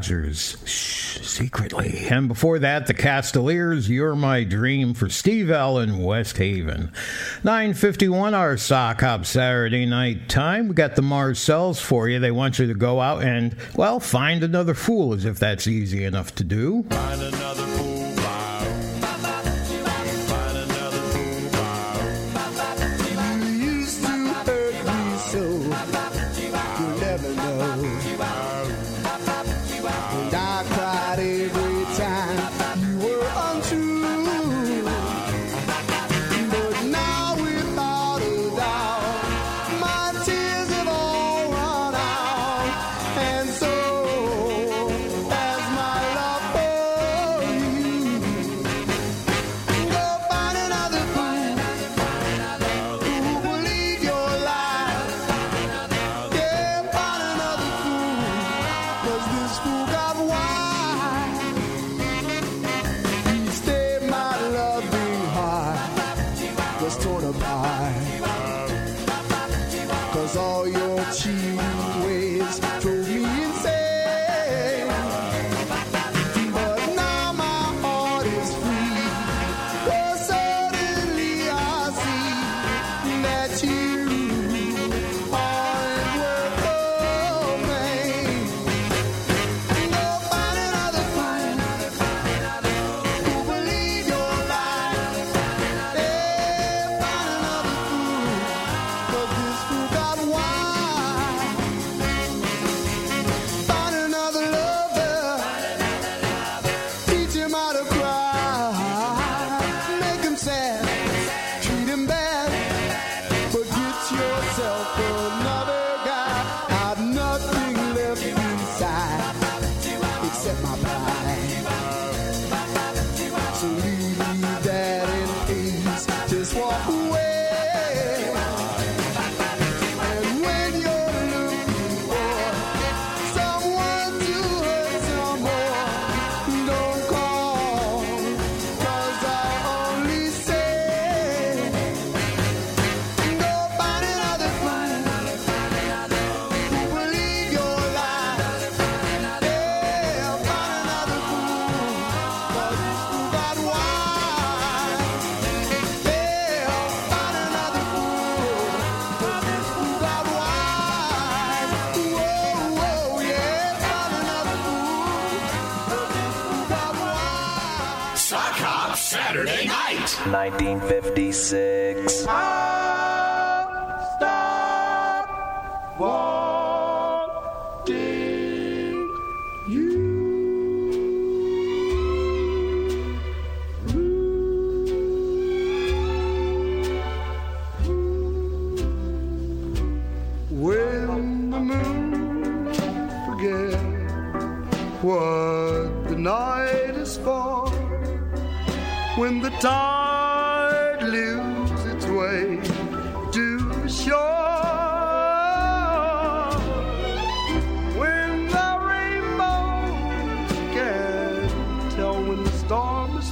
Rodgers, shh, secretly. And before that, the Castaleers, You're My Dream for Steve Allen, West Haven. 9.51, our sock hop Saturday night time. We got the Marcels for you. They want you to go out and, well, find another fool, as if that's easy enough to do. Find 1956.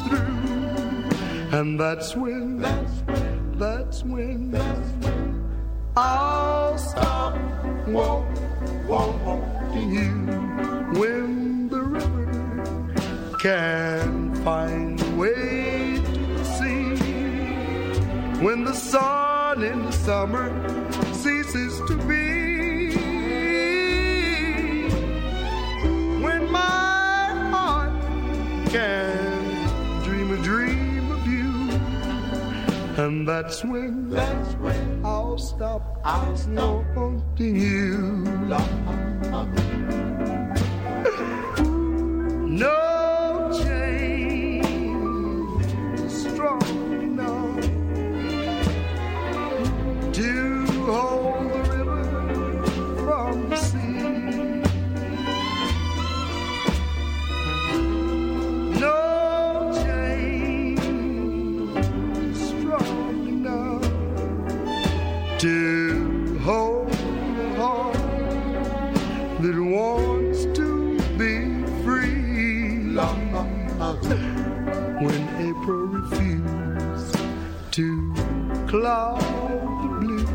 Through, and that's when, that's when, that's when, that's when I'll stop walk, walking you when the river can find a way to sea. When the sun in the summer ceases to And that's when, that's when I'll stop, I'll stop wanting you. No to cloud blue,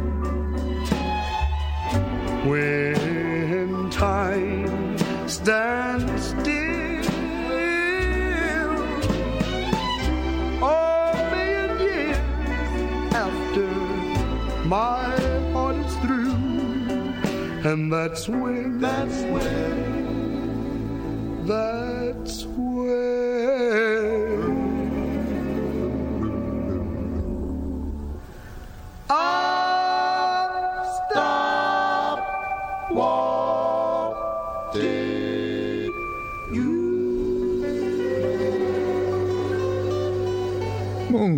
when time stands still. A million years after my heart is through, and that's when, that's when, that's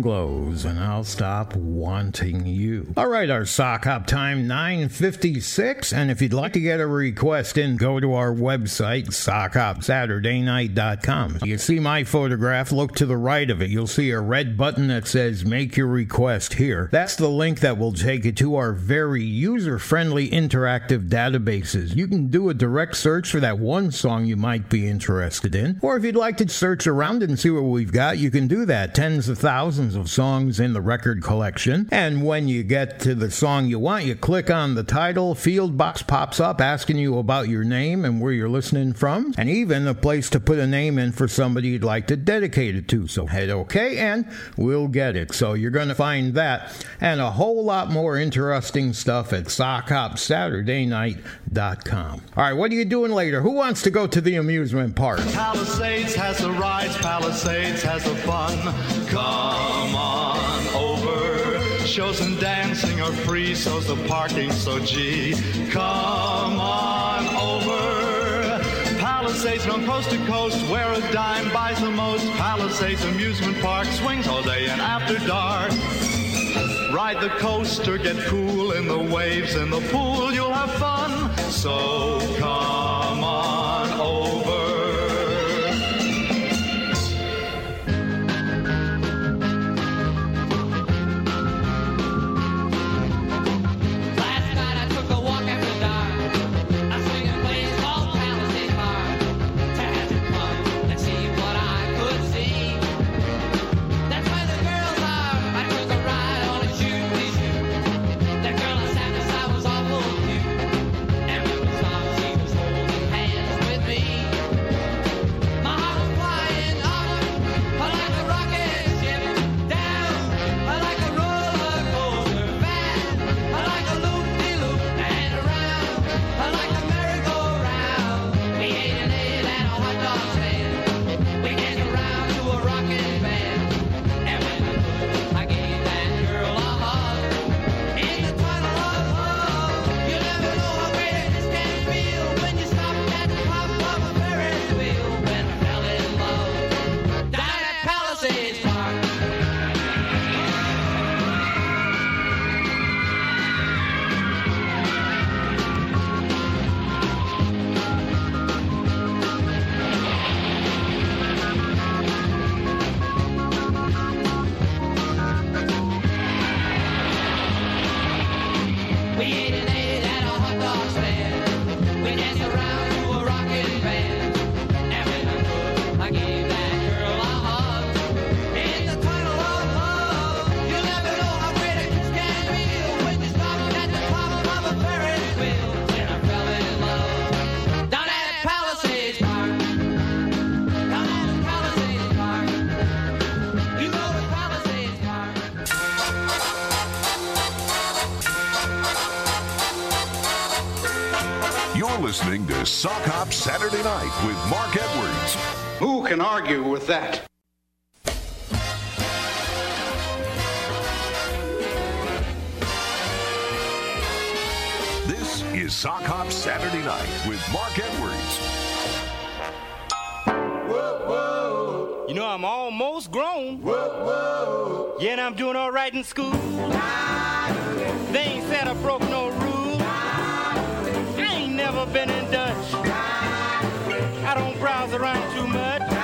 And I'll stop wanting you. All right, our sock hop time 9:56, and if you'd like to get a request in, go to our website sockhopsaturdaynight.com. You see my photograph. Look to the right of it. You'll see a red button that says "Make your request here." That's the link that will take you to our very user-friendly interactive databases. You can do a direct search for that one song you might be interested in, or if you'd like to search around and see what we've got, you can do that. Tens of thousands of songs in the record collection. And when you get to the song you want, you click on the title, field box pops up asking you about your name and where you're listening from, and even a place to put a name in for somebody you'd like to dedicate it to. So hit OK and we'll get it. So you're going to find that and a whole lot more interesting stuff at sockhopsaturdaynight.com. All right, what are you doing later? Who wants to go to the amusement park? Palisades has the rides, Palisades has the fun. Come on. Shows and dancing are free, so's the parking, so gee. Come on over. Palisades from coast to coast, where a dime buys the most. Palisades Amusement Park swings all day and after dark. Ride the coaster, get cool in the waves in the pool, you'll have fun. So come on listening to Sock Hop Saturday Night with Mark Edwards. Who can argue with that? This is Sock Hop Saturday Night with Mark Edwards. You know, I'm almost grown. Whoa, Yeah, and I'm doing all right in school. They ain't said I broke no rule. Never been in Dutch. I don't browse around too much.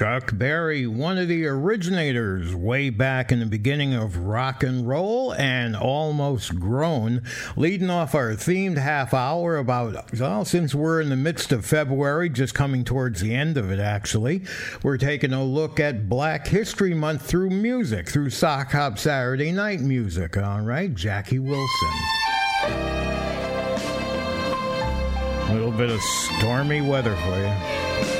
Chuck Berry, one of the originators way back in the beginning of rock and roll and almost grown, leading off our themed half hour about, well, since we're in the midst of February, just coming towards the end of it actually, we're taking a look at Black History Month through music, through Sock Hop Saturday Night music. All right, Jackie Wilson. A little bit of stormy weather for you.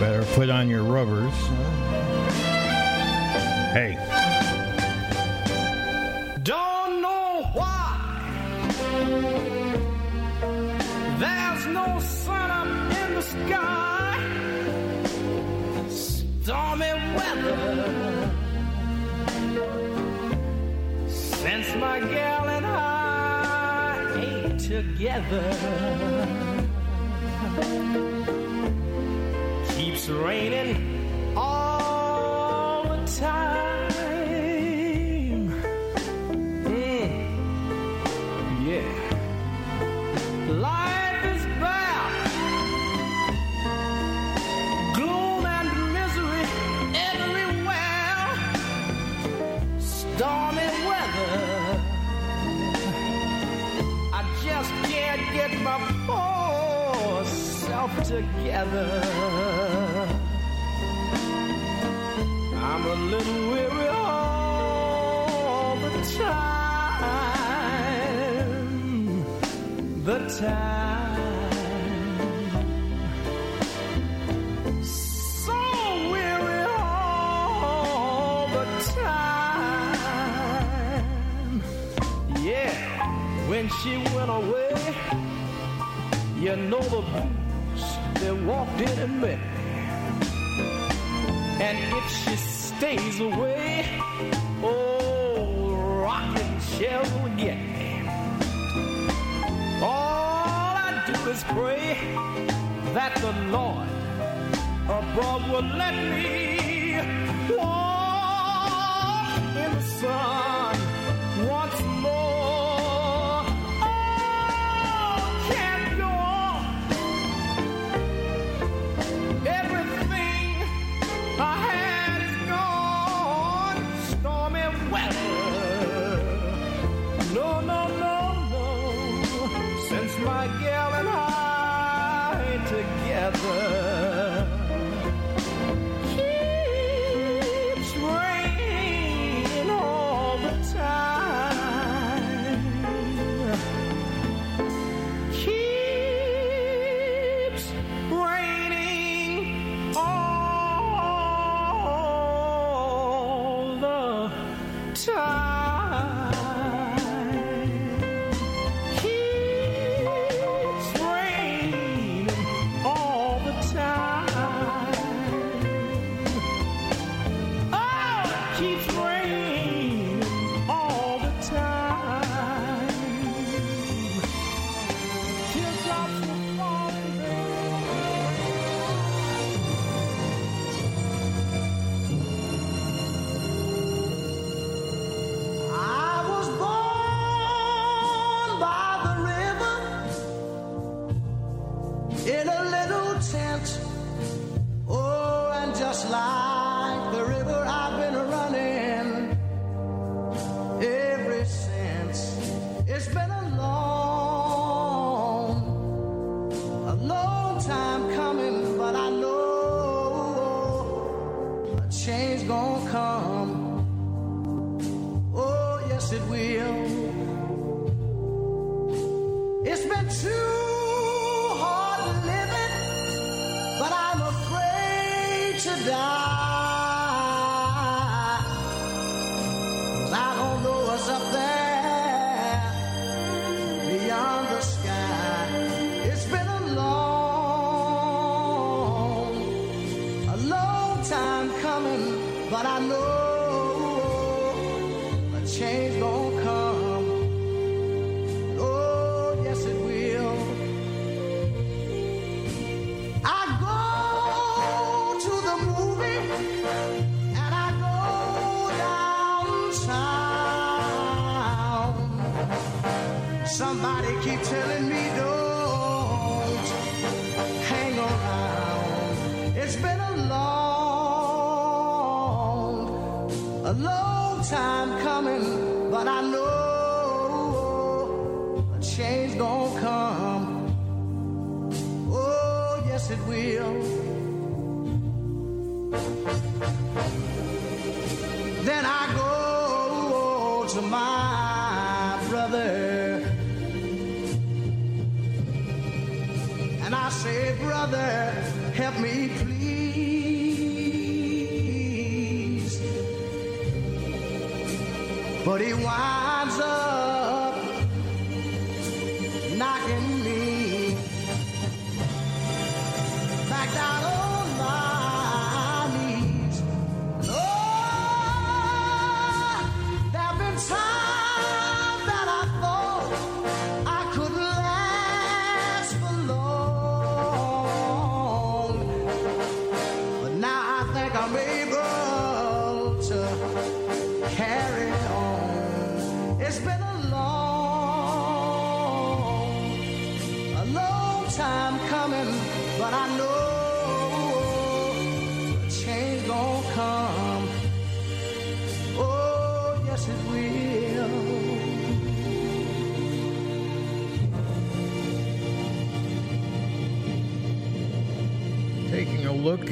Better put on your rubbers. Hey, Don't know why. There's no sun up in the sky. Stormy weather. Since my gal and I ain't together. Keeps raining all the time. Mm. Yeah. Life is bad. Gloom and misery everywhere. Stormy weather. I just can't get my poor self together. I'm a little weary all the time. The time. So weary all the time. Yeah, when she went away, you know the blues, they walked in and met me. And if she stays away, oh, rocking chair will get me. All I do is pray that the Lord above will let me walk in the sun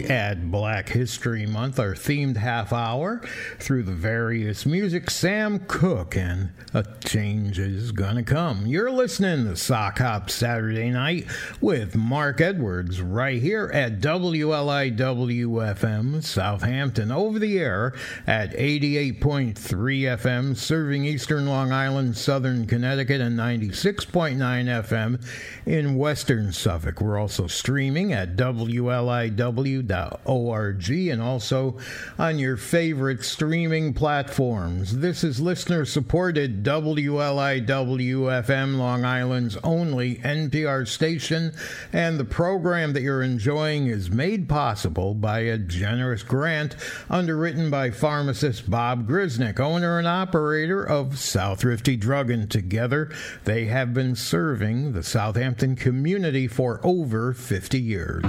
At Black History Month, our themed half hour through the various music, Sam Cooke, and a change is gonna come. You're listening to Sock Hop Saturday Night with Mark Edwards right here at WLIW-FM Southampton over the air at 88.3 FM, serving eastern Long Island, southern Connecticut, and 96.9 FM in western Suffolk. We're also streaming at WLIW.org and also on your favorite streaming platforms. This is listener supported WLIW-FM Long Island's only NPR station, and the program that you're enjoying is made possible by a generous grant underwritten by pharmacist Bob Grisnick, owner and operator of South Rifty Drug, and together they have been serving the Southampton community for over 50 years.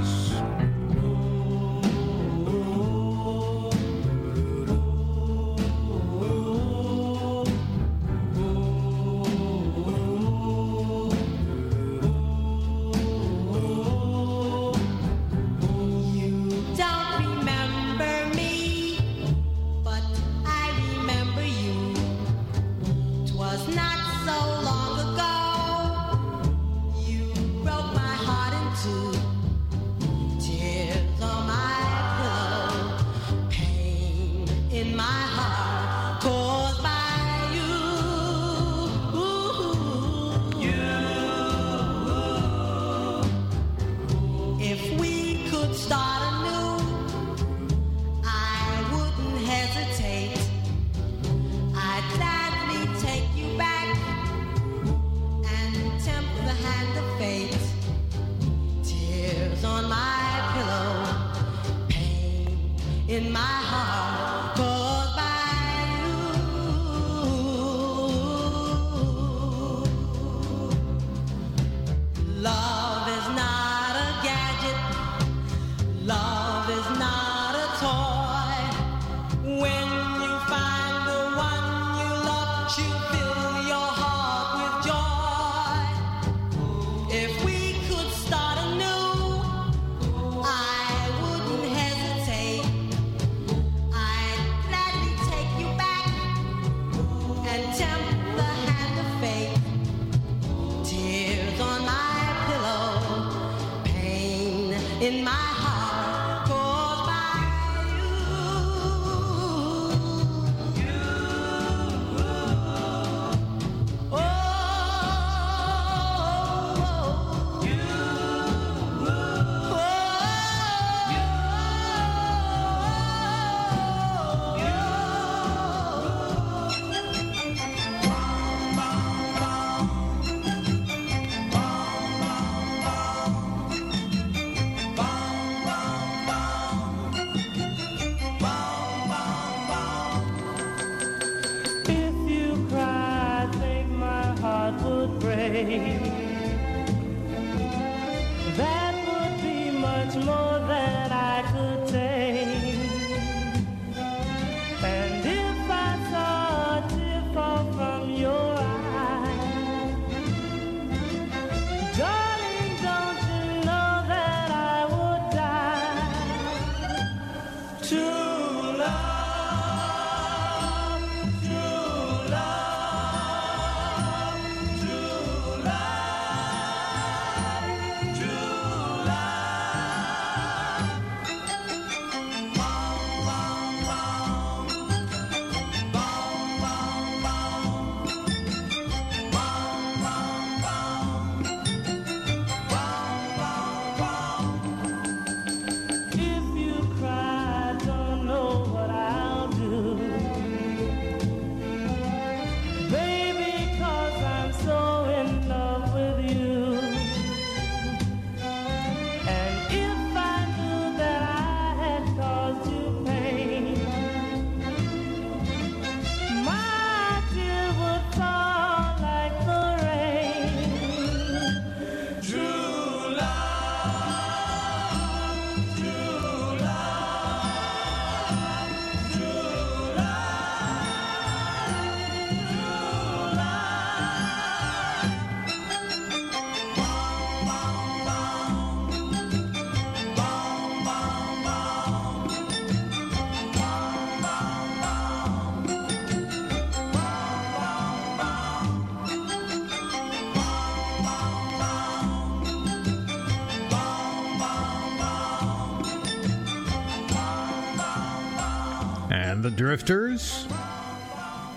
and the Drifters.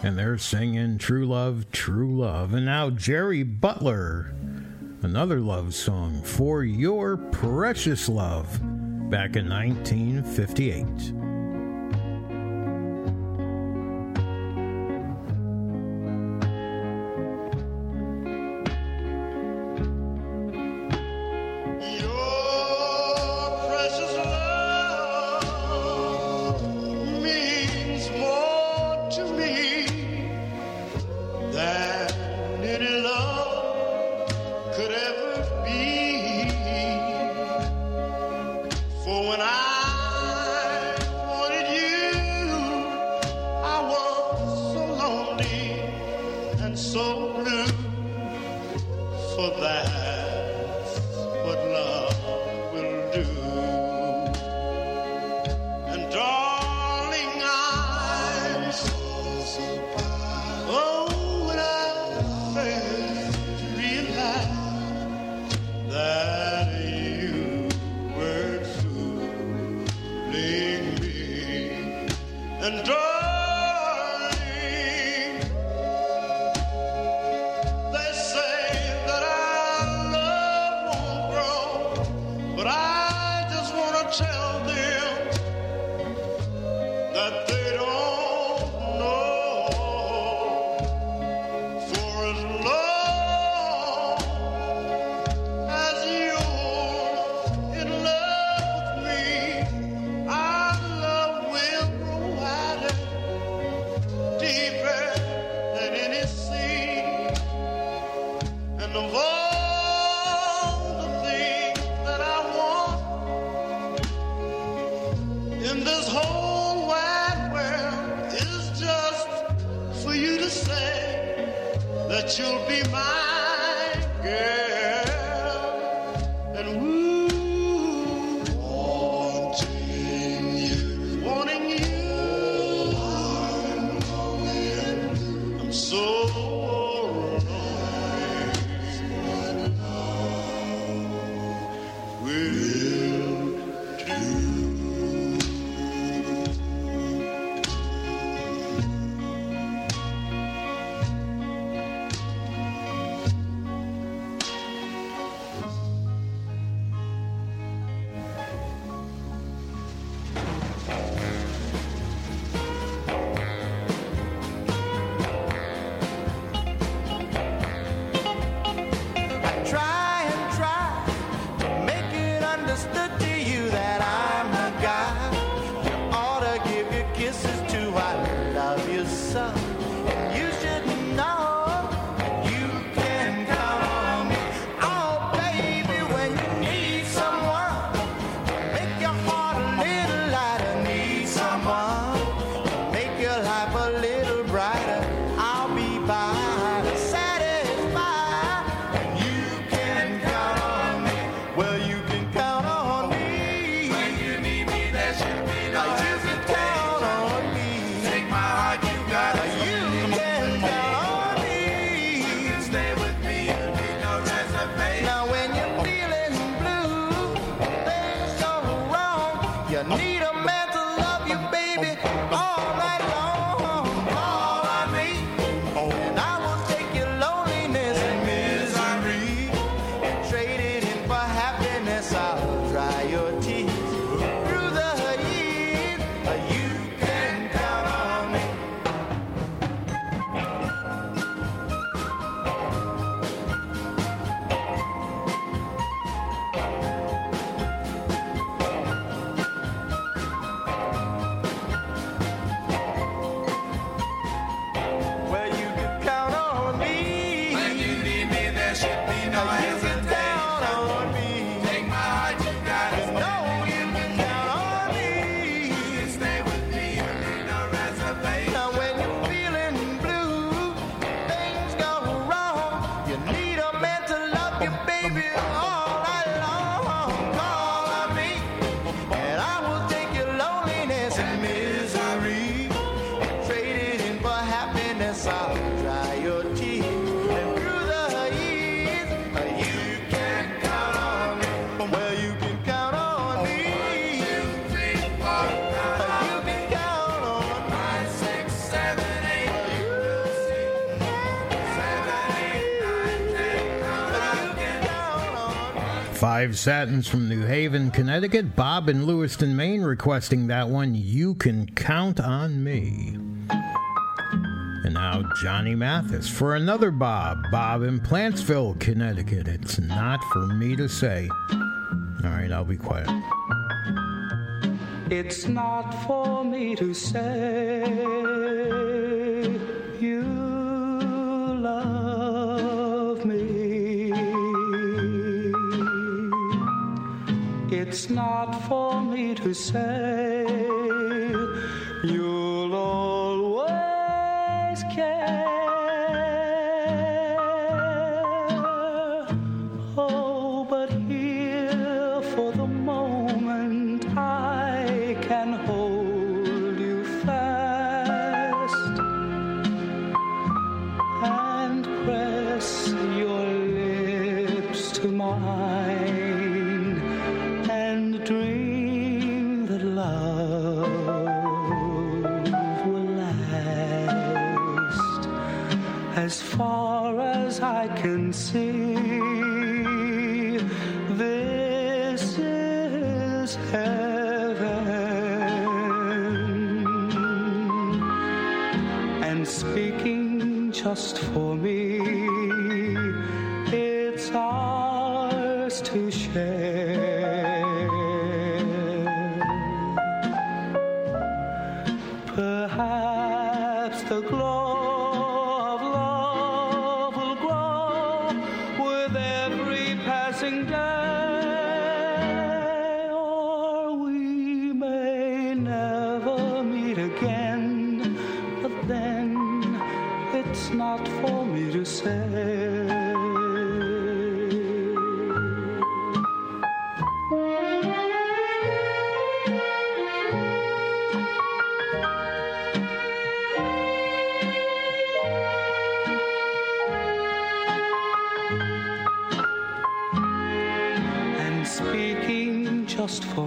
And they're singing True Love, True Love. And now Jerry Butler, another love song for your precious love back in 1958. Five Satins from New Haven, Connecticut. Bob in Lewiston, Maine requesting that one. You can count on me. And now Johnny Mathis for another Bob. Bob in Plantsville, Connecticut. It's not for me to say. All right, I'll be quiet. It's not for me to say for me to say. And speaking just for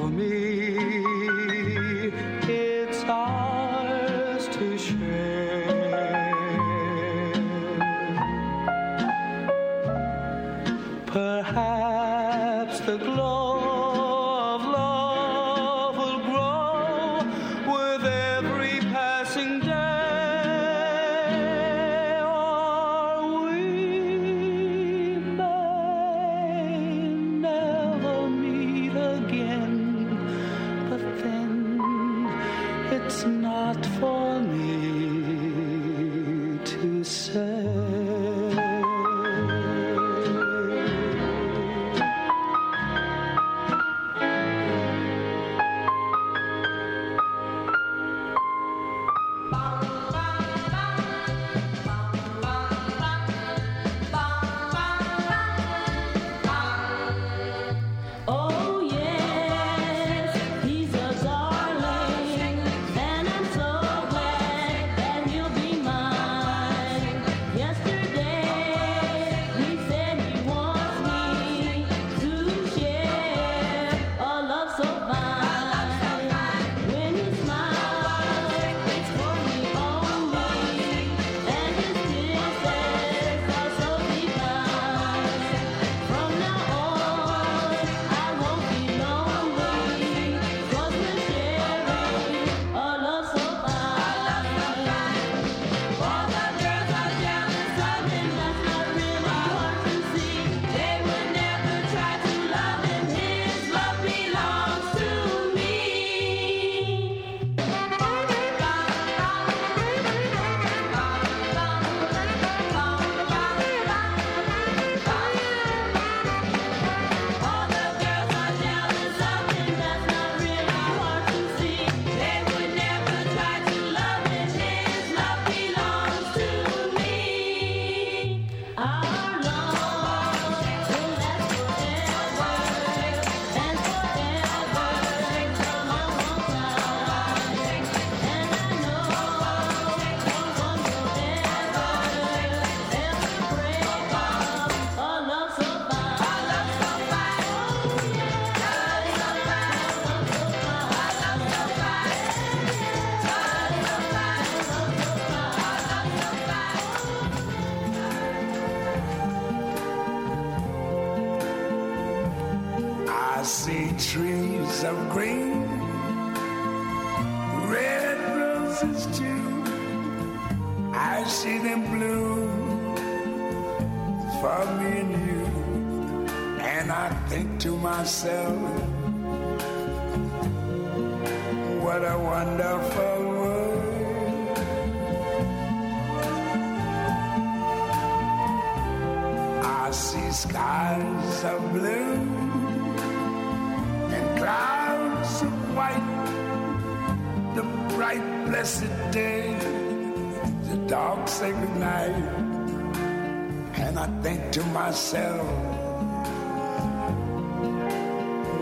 I think to myself,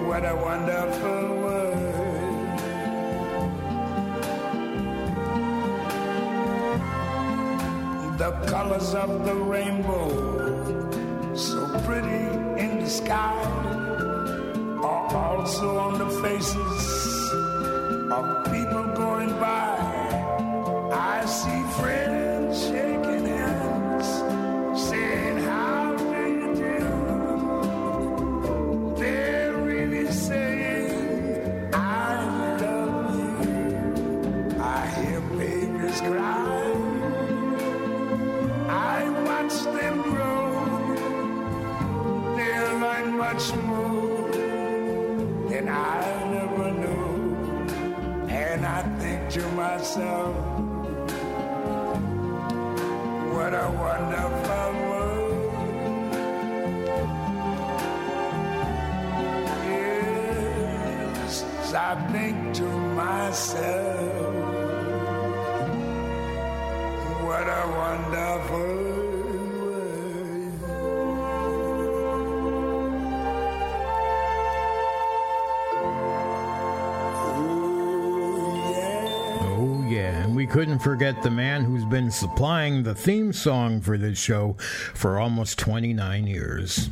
what a wonderful world. The colors of the rainbow couldn't forget the man who's been supplying the theme song for this show for almost 29 years.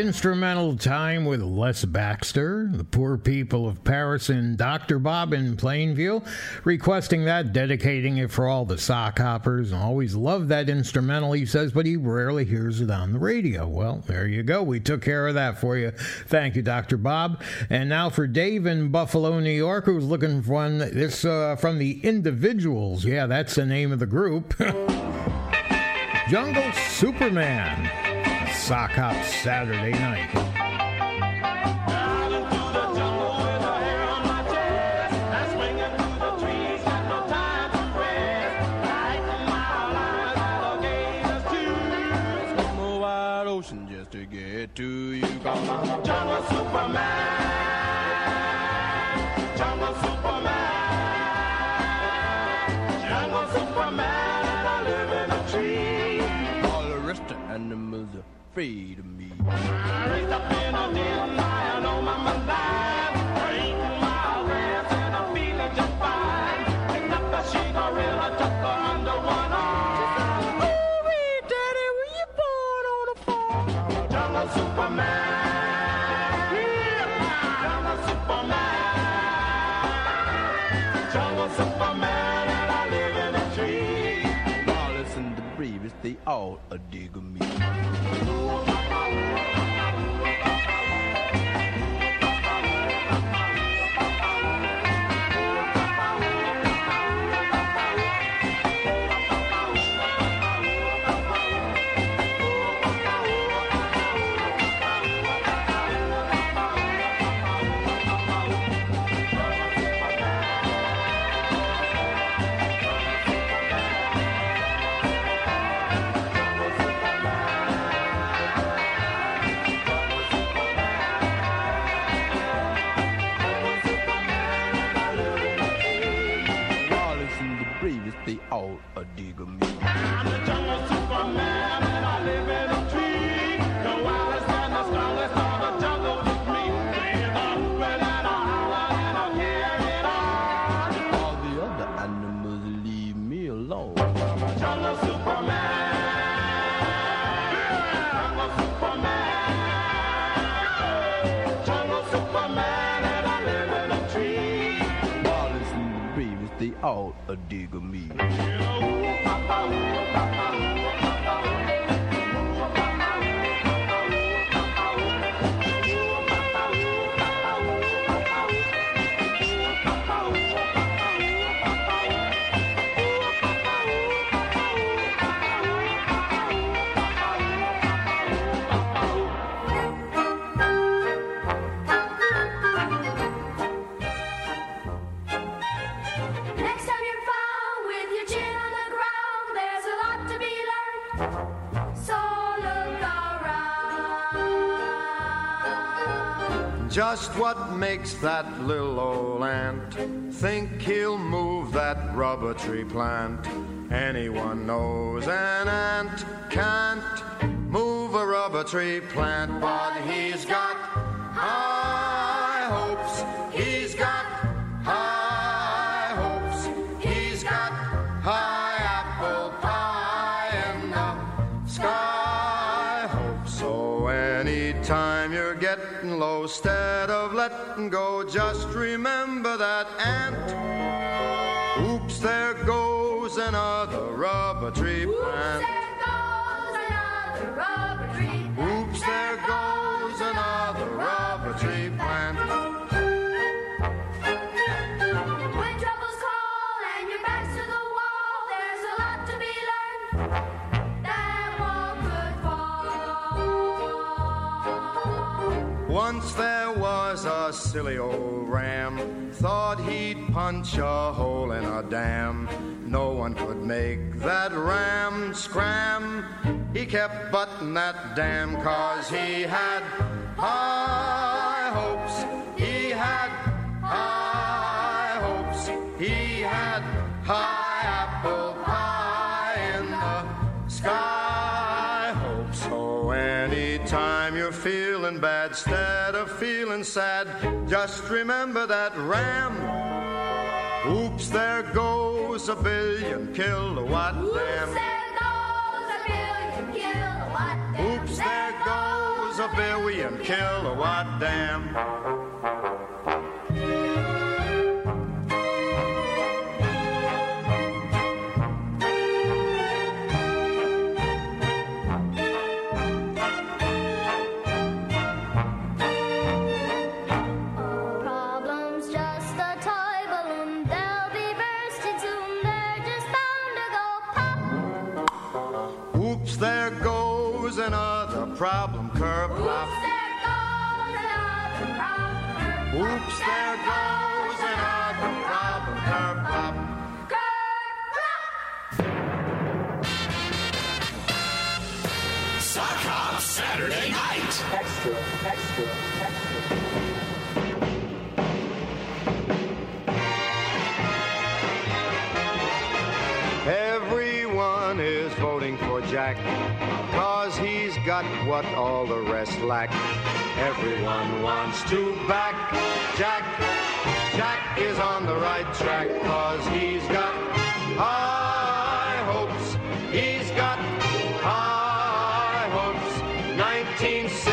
Instrumental Time with Les Baxter, the poor people of Paris, and Dr. Bob in Plainview, requesting that, dedicating it for all the sock hoppers. Always loved that instrumental, he says, but he rarely hears it on the radio. Well, there you go. We took care of that for you. Thank you, Dr. Bob. And now for Dave in Buffalo, New York, who's looking for one. This uh, from the Individuals. Yeah, that's the name of the group. Jungle Superman. Sock Hop Saturday night. To get to you. Jungle Superman. Jungle. Lawless and the bravest, they all a dig of me. Bravest, all a dig of me. Just what makes that little old ant think he'll move that rubber tree plant? Anyone knows an ant can't move a rubber tree plant, but he's got high hopes. He's got high hopes. He's got high apple pie in the sky. Hope so. Anytime you're getting low, instead of letting go, just remember that ant. Oops, there goes another rubber tree plant. Oops, there goes another rubber tree plant. When troubles call and your back's to the wall, there's a lot to be learned. That one could fall. Once there was a silly old ram, thought he'd punch a hole in a dam. No one could make that ram scram. He kept butting that dam cause he had high hopes. He had high hopes. He had high feeling bad, instead of feeling sad, just remember that ram. Oops, there goes a billion kilowatt dam. Oops, there goes a billion kilowatt dam. Problem curve flop. Oops, there goes another problem curve flop. Sock Hop Saturday night. Extra, extra, extra. Everyone is voting for Jack, cause he's got what all the rest lack. Everyone wants to back Jack. Jack is on the right track, cause he's got high hopes. He's got high hopes. 1960's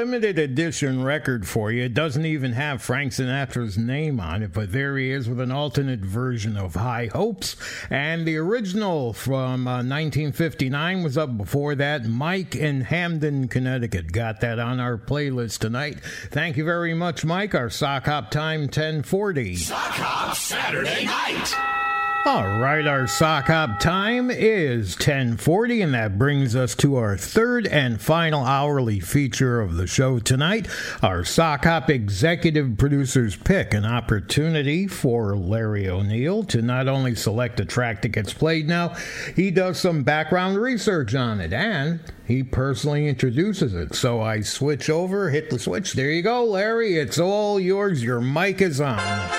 limited edition record for you. It doesn't even have Frank Sinatra's name on it, but there he is with an alternate version of High Hopes. And the original from uh, 1959 was up before that. Mike in Hamden, Connecticut got that on our playlist tonight. Thank you very much, Mike. Our sock hop time 1040. Sock Hop Saturday night. All right, our sock hop time is 1040, and that brings us to our third and final hourly feature of the show tonight. Our sock hop executive producers pick an opportunity for Larry O'Neill to not only select a track that gets played now, he does some background research on it, and he personally introduces it. So I switch over, hit the switch. There you go, Larry. It's all yours. Your mic is on.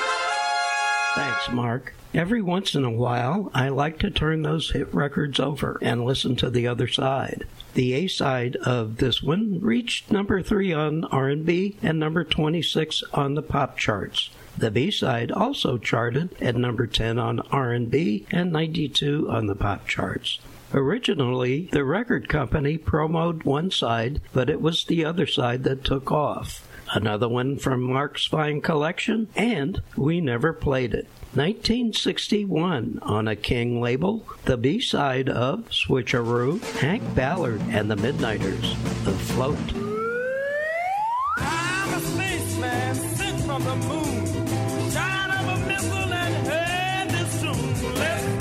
Thanks, Mark. Every once in a while, I like to turn those hit records over and listen to the other side. The A side of this one reached number 3 on R&B and number 26 on the pop charts. The B side also charted at number 10 on R&B and 92 on the pop charts. Originally, the record company promoted one side, but it was the other side that took off. Another one from Mark's Fine Collection, and we never played it. 1961 on a King label, the B side of Switcheroo, Hank Ballard and the Midnighters, The Float. I'm a spaceman sent from the moon. Of a missile and tune. Let's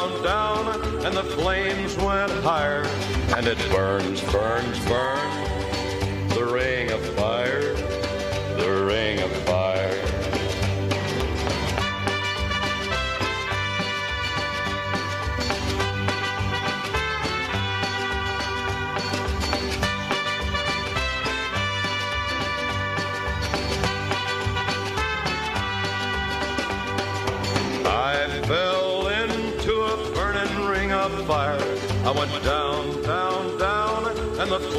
and the flames went higher. And it burns, burns, burns.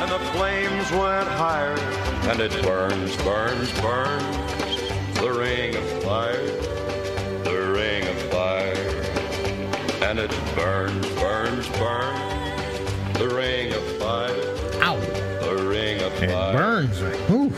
and the flames went higher. And it burns, burns, burns. The ring of fire, the ring of fire. And it burns, burns, burns. The ring of fire. Ow. The ring of fire. It burns. Ooh.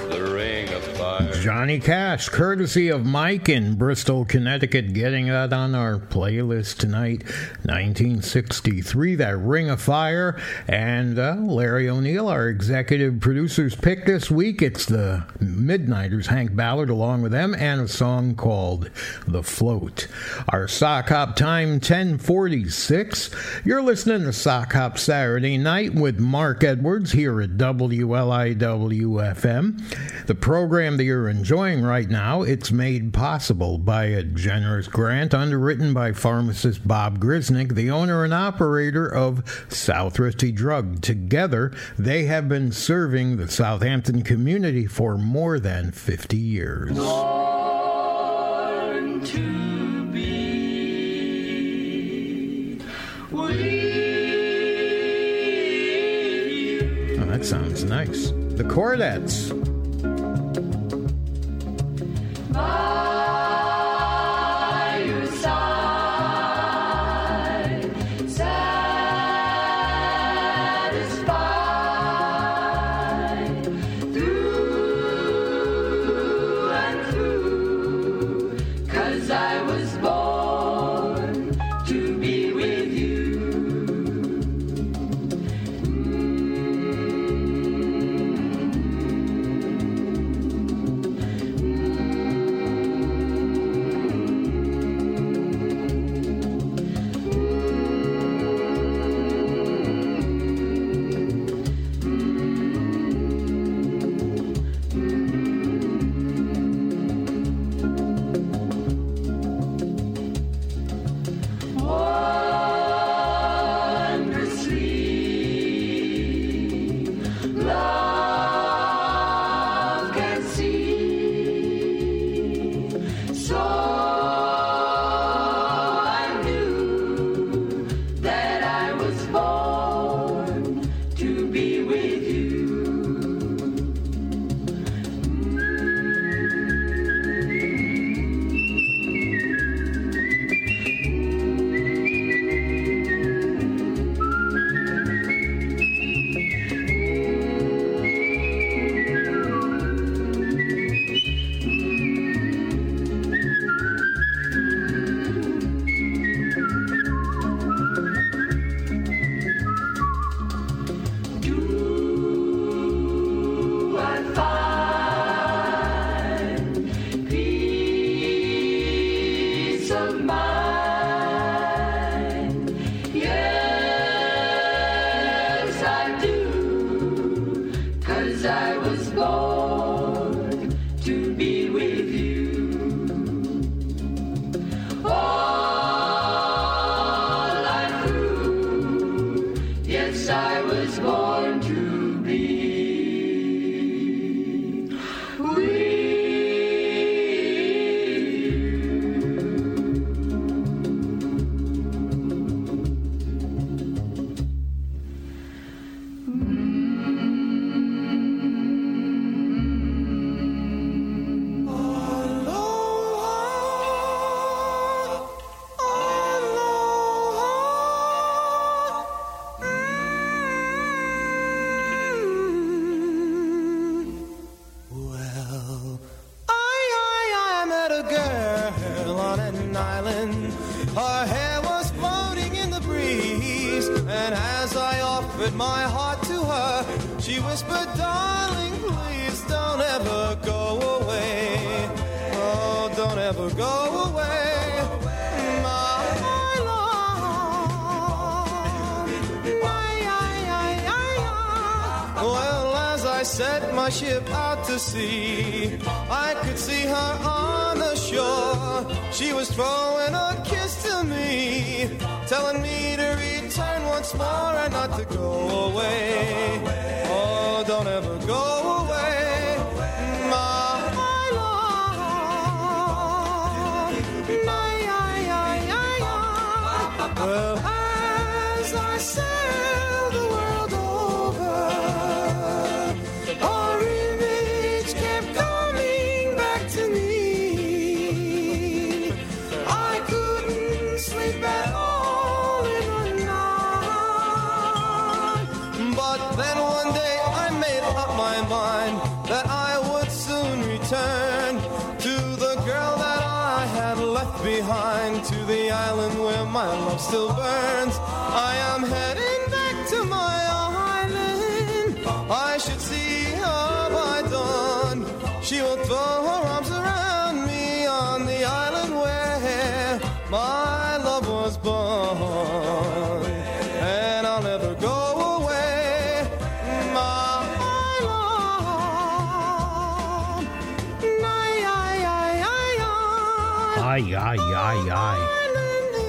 Johnny Cash, courtesy of Mike in Bristol, Connecticut, getting that on our playlist tonight. 1963, that Ring of Fire. And uh, Larry O'Neill, our executive producer's pick this week. It's the Midnighters, Hank Ballard, along with them, and a song called The Float. Our Sock Hop time, 1046. You're listening to Sock Hop Saturday Night with Mark Edwards here at WLIWFM. The program that you're enjoying right now, it's made possible by a generous grant underwritten by pharmacist Bob Grisnick, the owner and operator of Southrifty Drug. Together, they have been serving the Southampton community for more than 50 years. Born to be with you. Oh, that sounds nice. The Chordettes. By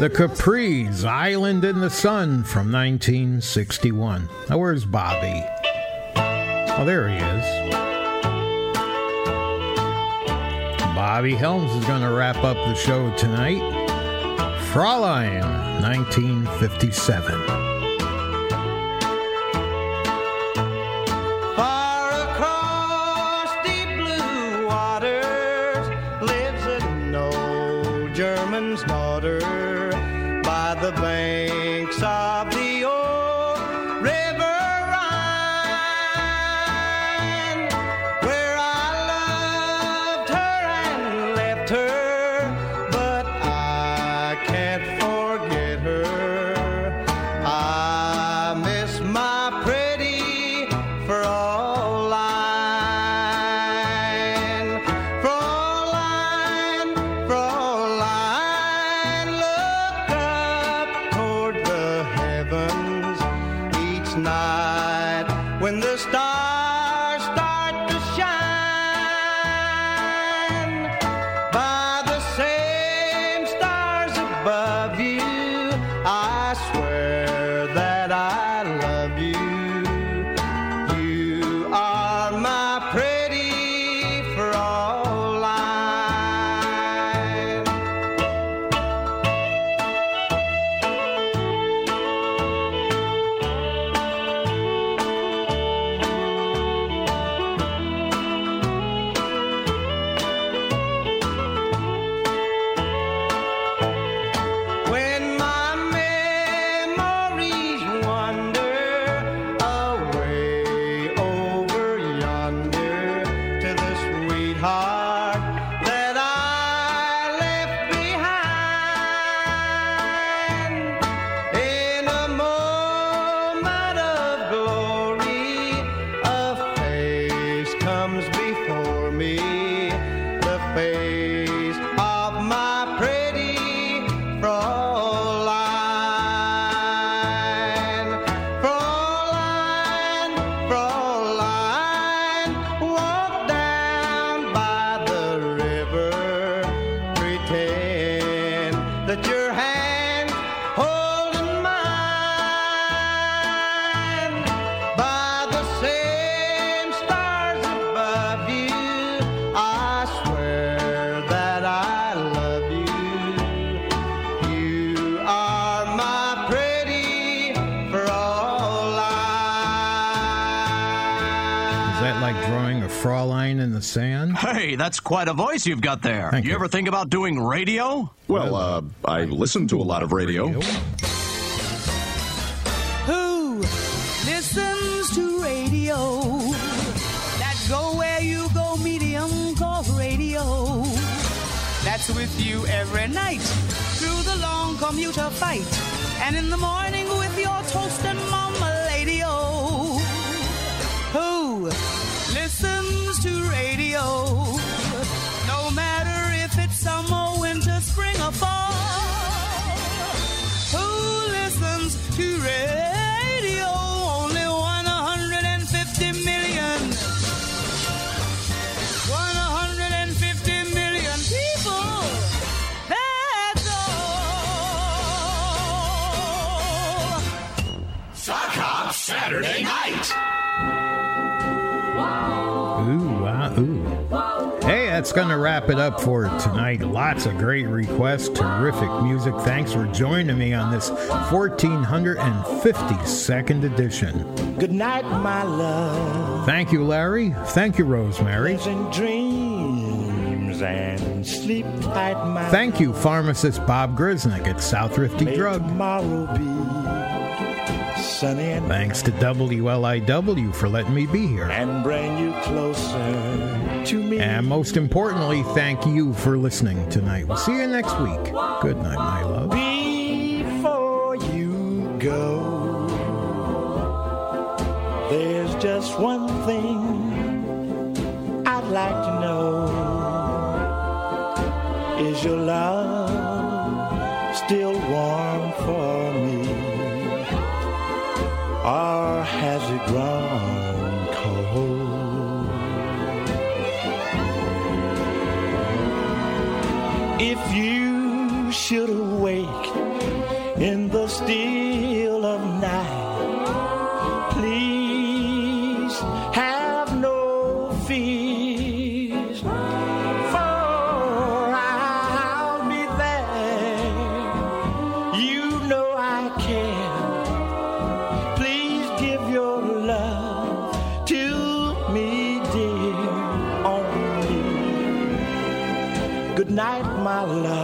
The Capris, Island in the Sun from 1961. Now, where's Bobby? Oh, there he is. Bobby Helms is going to wrap up the show tonight. Fraulein, 1957. that you're Fraulein in the sand? Hey, that's quite a voice you've got there. Thank you, you. ever think about doing radio? Well, uh, I listen to a lot of radio. Who listens to radio? That go where you go, medium called radio. That's with you every night through the long commuter fight, and in the morning with your toast and mama that's going to wrap it up for tonight. Lots of great requests, terrific music. Thanks for joining me on this 1452nd edition. Good night, my love. Thank you, Larry. Thank you, Rosemary. Dreams and sleep tight, my Thank you, pharmacist Bob Grisnick at Southrifty May Drug. tomorrow be sunny and Thanks to WLIW for letting me be here. and bring you closer to me. And most importantly, thank you for listening tonight. We'll see you next week. Good night, my love. Before you go, there's just one thing I'd like to know. Is your love still warm for me? Or has it grown If you should awake in the still my